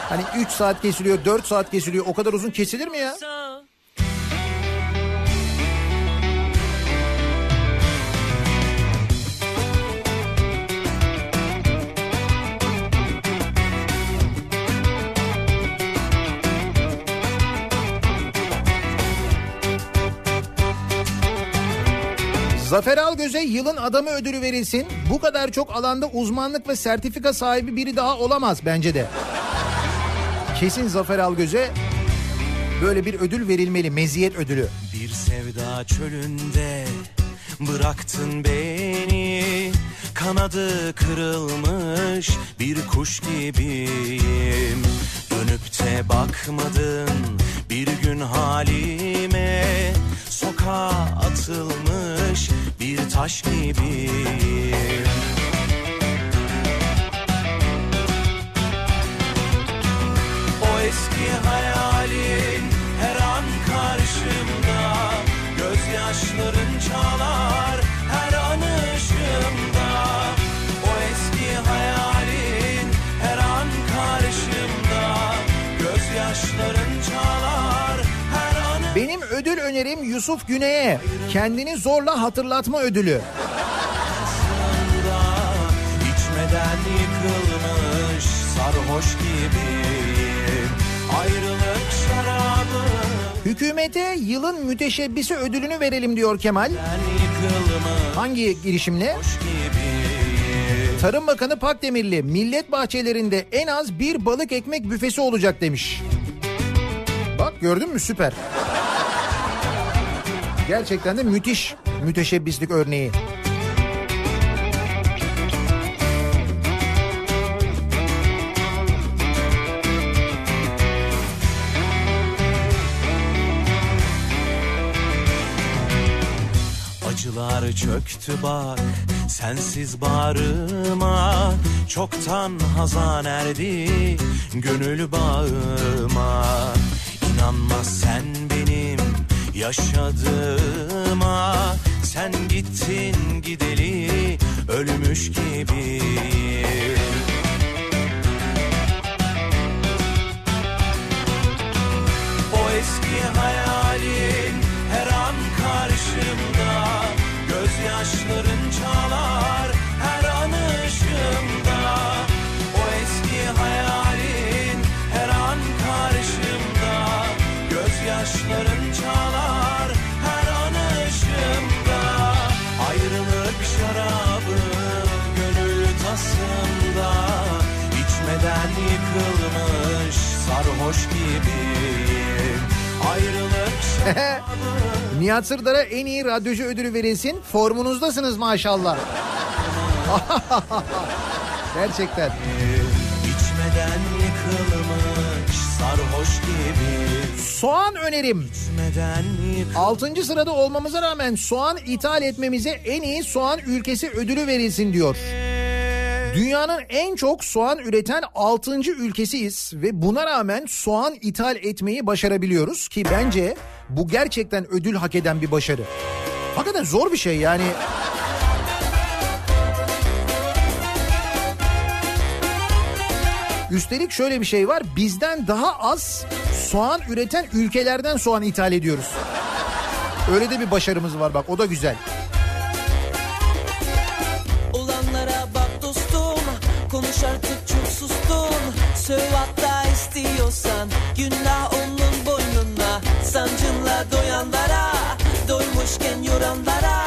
Hani 3 saat kesiliyor 4 saat kesiliyor o kadar uzun kesilir mi ya? Zafer Algöz'e yılın adamı ödülü verilsin. Bu kadar çok alanda uzmanlık ve sertifika sahibi biri daha olamaz bence de. Kesin Zafer Algöz'e böyle bir ödül verilmeli. Meziyet ödülü. Bir sevda çölünde bıraktın beni Kanadı kırılmış bir kuş gibiyim Dönüp de bakmadın bir gün halime Sokağa atılmış bir taş gibiyim O eski hayalin her an karşımda Gözyaşların çalar ödül önerim Yusuf Güney'e. Kendini zorla hatırlatma ödülü. İçmeden yıkılmış sarhoş gibiyim Ayrılık şarabı Hükümete yılın müteşebbisi ödülünü verelim diyor Kemal. Hangi girişimle? Tarım Bakanı Pakdemirli millet bahçelerinde en az bir balık ekmek büfesi olacak demiş. Bak gördün mü süper. Gerçekten de müthiş müteşebbislik örneği. Acılar çöktü bak sensiz bağrıma Çoktan hazan erdi gönül bağıma İnanma sen yaşadığıma Sen gittin gideli ölmüş gibiyim O eski sarhoş gibiyim Ayrılık Nihat Sırdar'a en iyi radyocu ödülü verilsin. Formunuzdasınız maşallah. Gerçekten. İçmeden yıkılmış sarhoş gibi Soğan önerim. 6. sırada olmamıza rağmen soğan ithal etmemize en iyi soğan ülkesi ödülü verilsin diyor. Dünyanın en çok soğan üreten 6. ülkesiyiz ve buna rağmen soğan ithal etmeyi başarabiliyoruz ki bence bu gerçekten ödül hak eden bir başarı. Hakikaten zor bir şey yani. Üstelik şöyle bir şey var. Bizden daha az soğan üreten ülkelerden soğan ithal ediyoruz. Öyle de bir başarımız var bak o da güzel. Söv hatta istiyorsan Günah onun boynuna Sancınla doyanlara Doymuşken yoranlara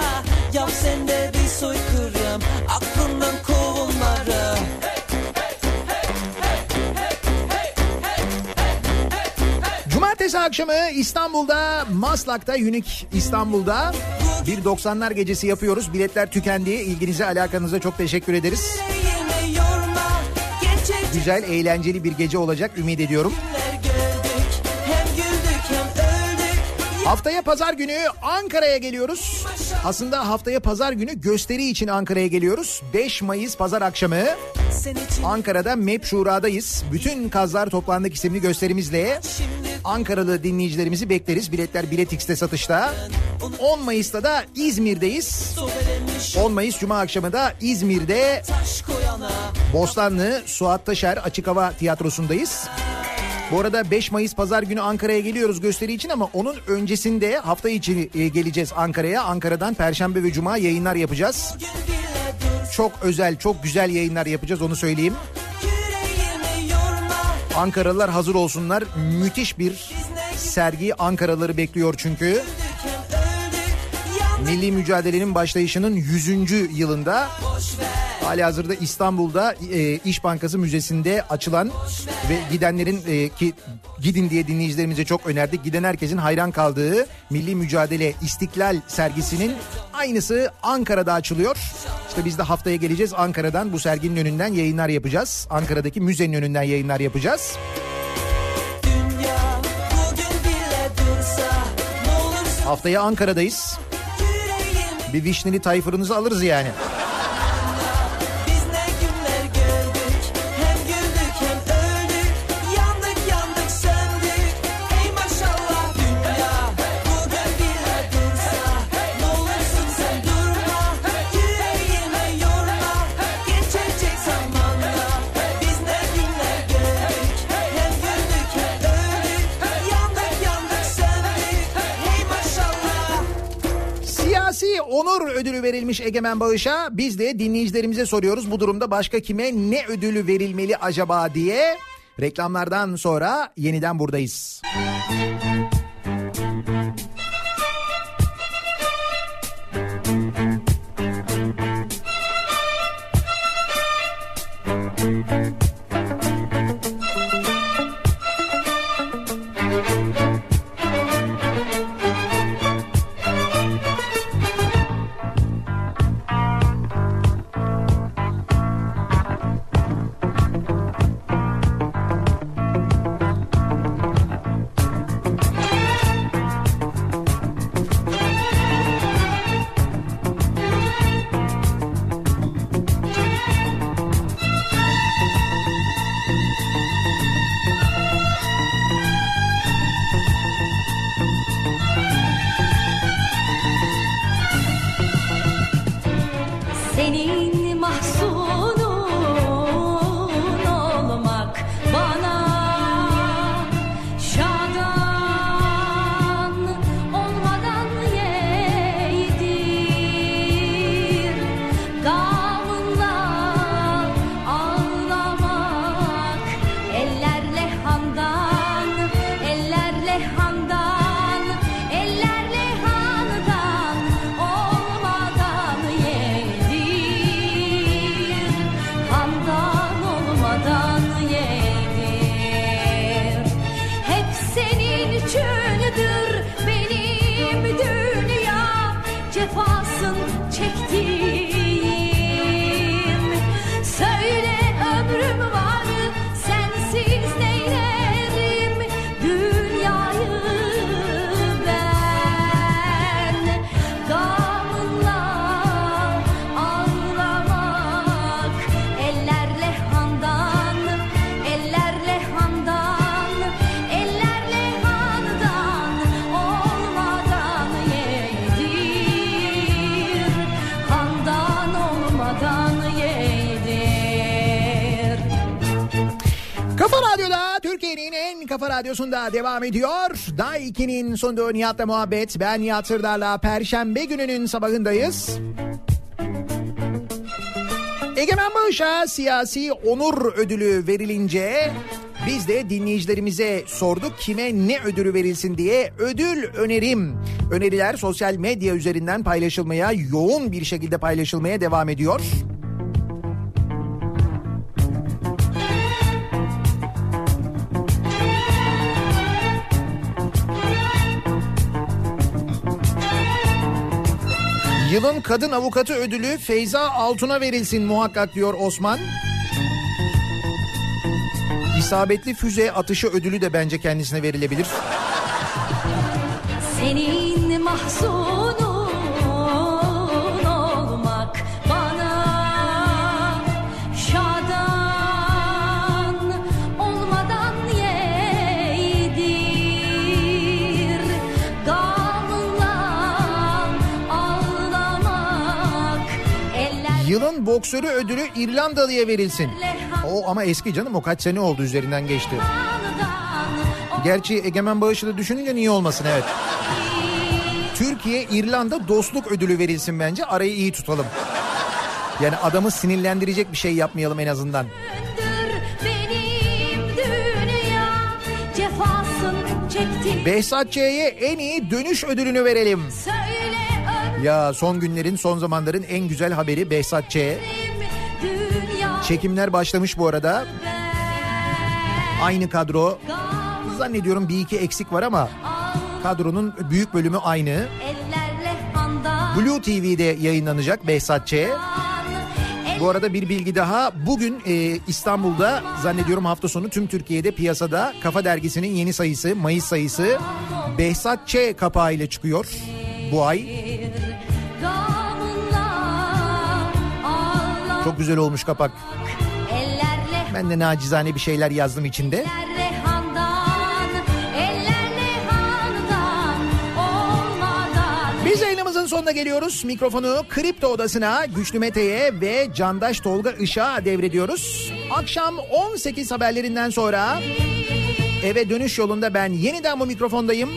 Yap sen de bir soykırım Aklından kovulmarım Cumartesi akşamı İstanbul'da Maslak'ta Unik İstanbul'da bir 90'lar gecesi yapıyoruz. Biletler tükendi. İlginize alakanıza çok teşekkür ederiz. Güzel eğlenceli bir gece olacak ümit ediyorum. Haftaya pazar günü Ankara'ya geliyoruz. Aslında haftaya pazar günü gösteri için Ankara'ya geliyoruz. 5 Mayıs pazar akşamı Ankara'da MEP Şura'dayız. Bütün Kazlar Toplandık isimli gösterimizle Ankaralı dinleyicilerimizi bekleriz. Biletler Bilet X'te satışta. 10 Mayıs'ta da İzmir'deyiz. sobelemiş 10 Mayıs Cuma akşamı da İzmir'de Bostanlı Suat Taşer Açık Hava Tiyatrosu'ndayız. Bu arada 5 Mayıs pazar günü Ankara'ya geliyoruz gösteri için ama onun öncesinde hafta içi e, geleceğiz Ankara'ya. Ankara'dan Perşembe ve Cuma yayınlar yapacağız. Çok özel, çok güzel yayınlar yapacağız onu söyleyeyim. Ankaralılar hazır olsunlar. Müthiş bir sergi Ankaralıları bekliyor çünkü. Yandık Milli mücadelenin başlayışının 100. yılında hali hazırda İstanbul'da e, İş Bankası Müzesi'nde açılan ve gidenlerin e, ki gidin diye dinleyicilerimize çok önerdik. Giden herkesin hayran kaldığı Milli Mücadele İstiklal sergisinin aynısı Ankara'da açılıyor. İşte biz de haftaya geleceğiz Ankara'dan bu serginin önünden yayınlar yapacağız. Ankara'daki müzenin önünden yayınlar yapacağız. Dünya dursa Haftaya Ankara'dayız. Bir vişneli tayfırınızı alırız yani. Ödülü verilmiş Egemen Bağış'a. Biz de dinleyicilerimize soruyoruz bu durumda başka kime ne ödülü verilmeli acaba diye. Reklamlardan sonra yeniden buradayız. Senin Kafa Radyo'da Türkiye'nin en kafa radyosunda devam ediyor. Day 2'nin sunduğu Nihat'la muhabbet. Ben Nihat Sırdar'la Perşembe gününün sabahındayız. Egemen Bağış'a siyasi onur ödülü verilince biz de dinleyicilerimize sorduk kime ne ödülü verilsin diye ödül önerim. Öneriler sosyal medya üzerinden paylaşılmaya, yoğun bir şekilde paylaşılmaya devam ediyor. Yılın kadın avukatı ödülü Feyza Altun'a verilsin muhakkak diyor Osman. İsabetli füze atışı ödülü de bence kendisine verilebilir. Senin mahzunun Yılın boksörü ödülü İrlandalı'ya verilsin. O ama eski canım o kaç sene oldu üzerinden geçti. Gerçi Egemen Bağışı'da düşününce niye olmasın evet. Türkiye İrlanda dostluk ödülü verilsin bence arayı iyi tutalım. Yani adamı sinirlendirecek bir şey yapmayalım en azından. Behzat Ç'ye en iyi dönüş ödülünü verelim. Söyle Ya son günlerin son zamanların en güzel haberi Behzat Ç. Çekimler başlamış bu arada. Aynı kadro. Zannediyorum bir iki eksik var ama kadronun büyük bölümü aynı. Blue TV'de yayınlanacak Behzat Ç. Bu arada bir bilgi daha. Bugün e, İstanbul'da zannediyorum hafta sonu tüm Türkiye'de piyasada Kafa Dergisi'nin yeni sayısı, Mayıs sayısı Behzat Ç kapağıyla çıkıyor bu ay. Çok güzel olmuş kapak. Ben de nacizane bir şeyler yazdım içinde. Biz yayınımızın sonuna geliyoruz. Mikrofonu Kripto Odası'na Güçlü Mete'ye ve Candaş Tolga Işık'a devrediyoruz. Akşam 18 haberlerinden sonra eve dönüş yolunda ben yeniden bu mikrofondayım.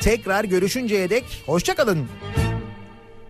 Tekrar görüşünceye dek hoşçakalın.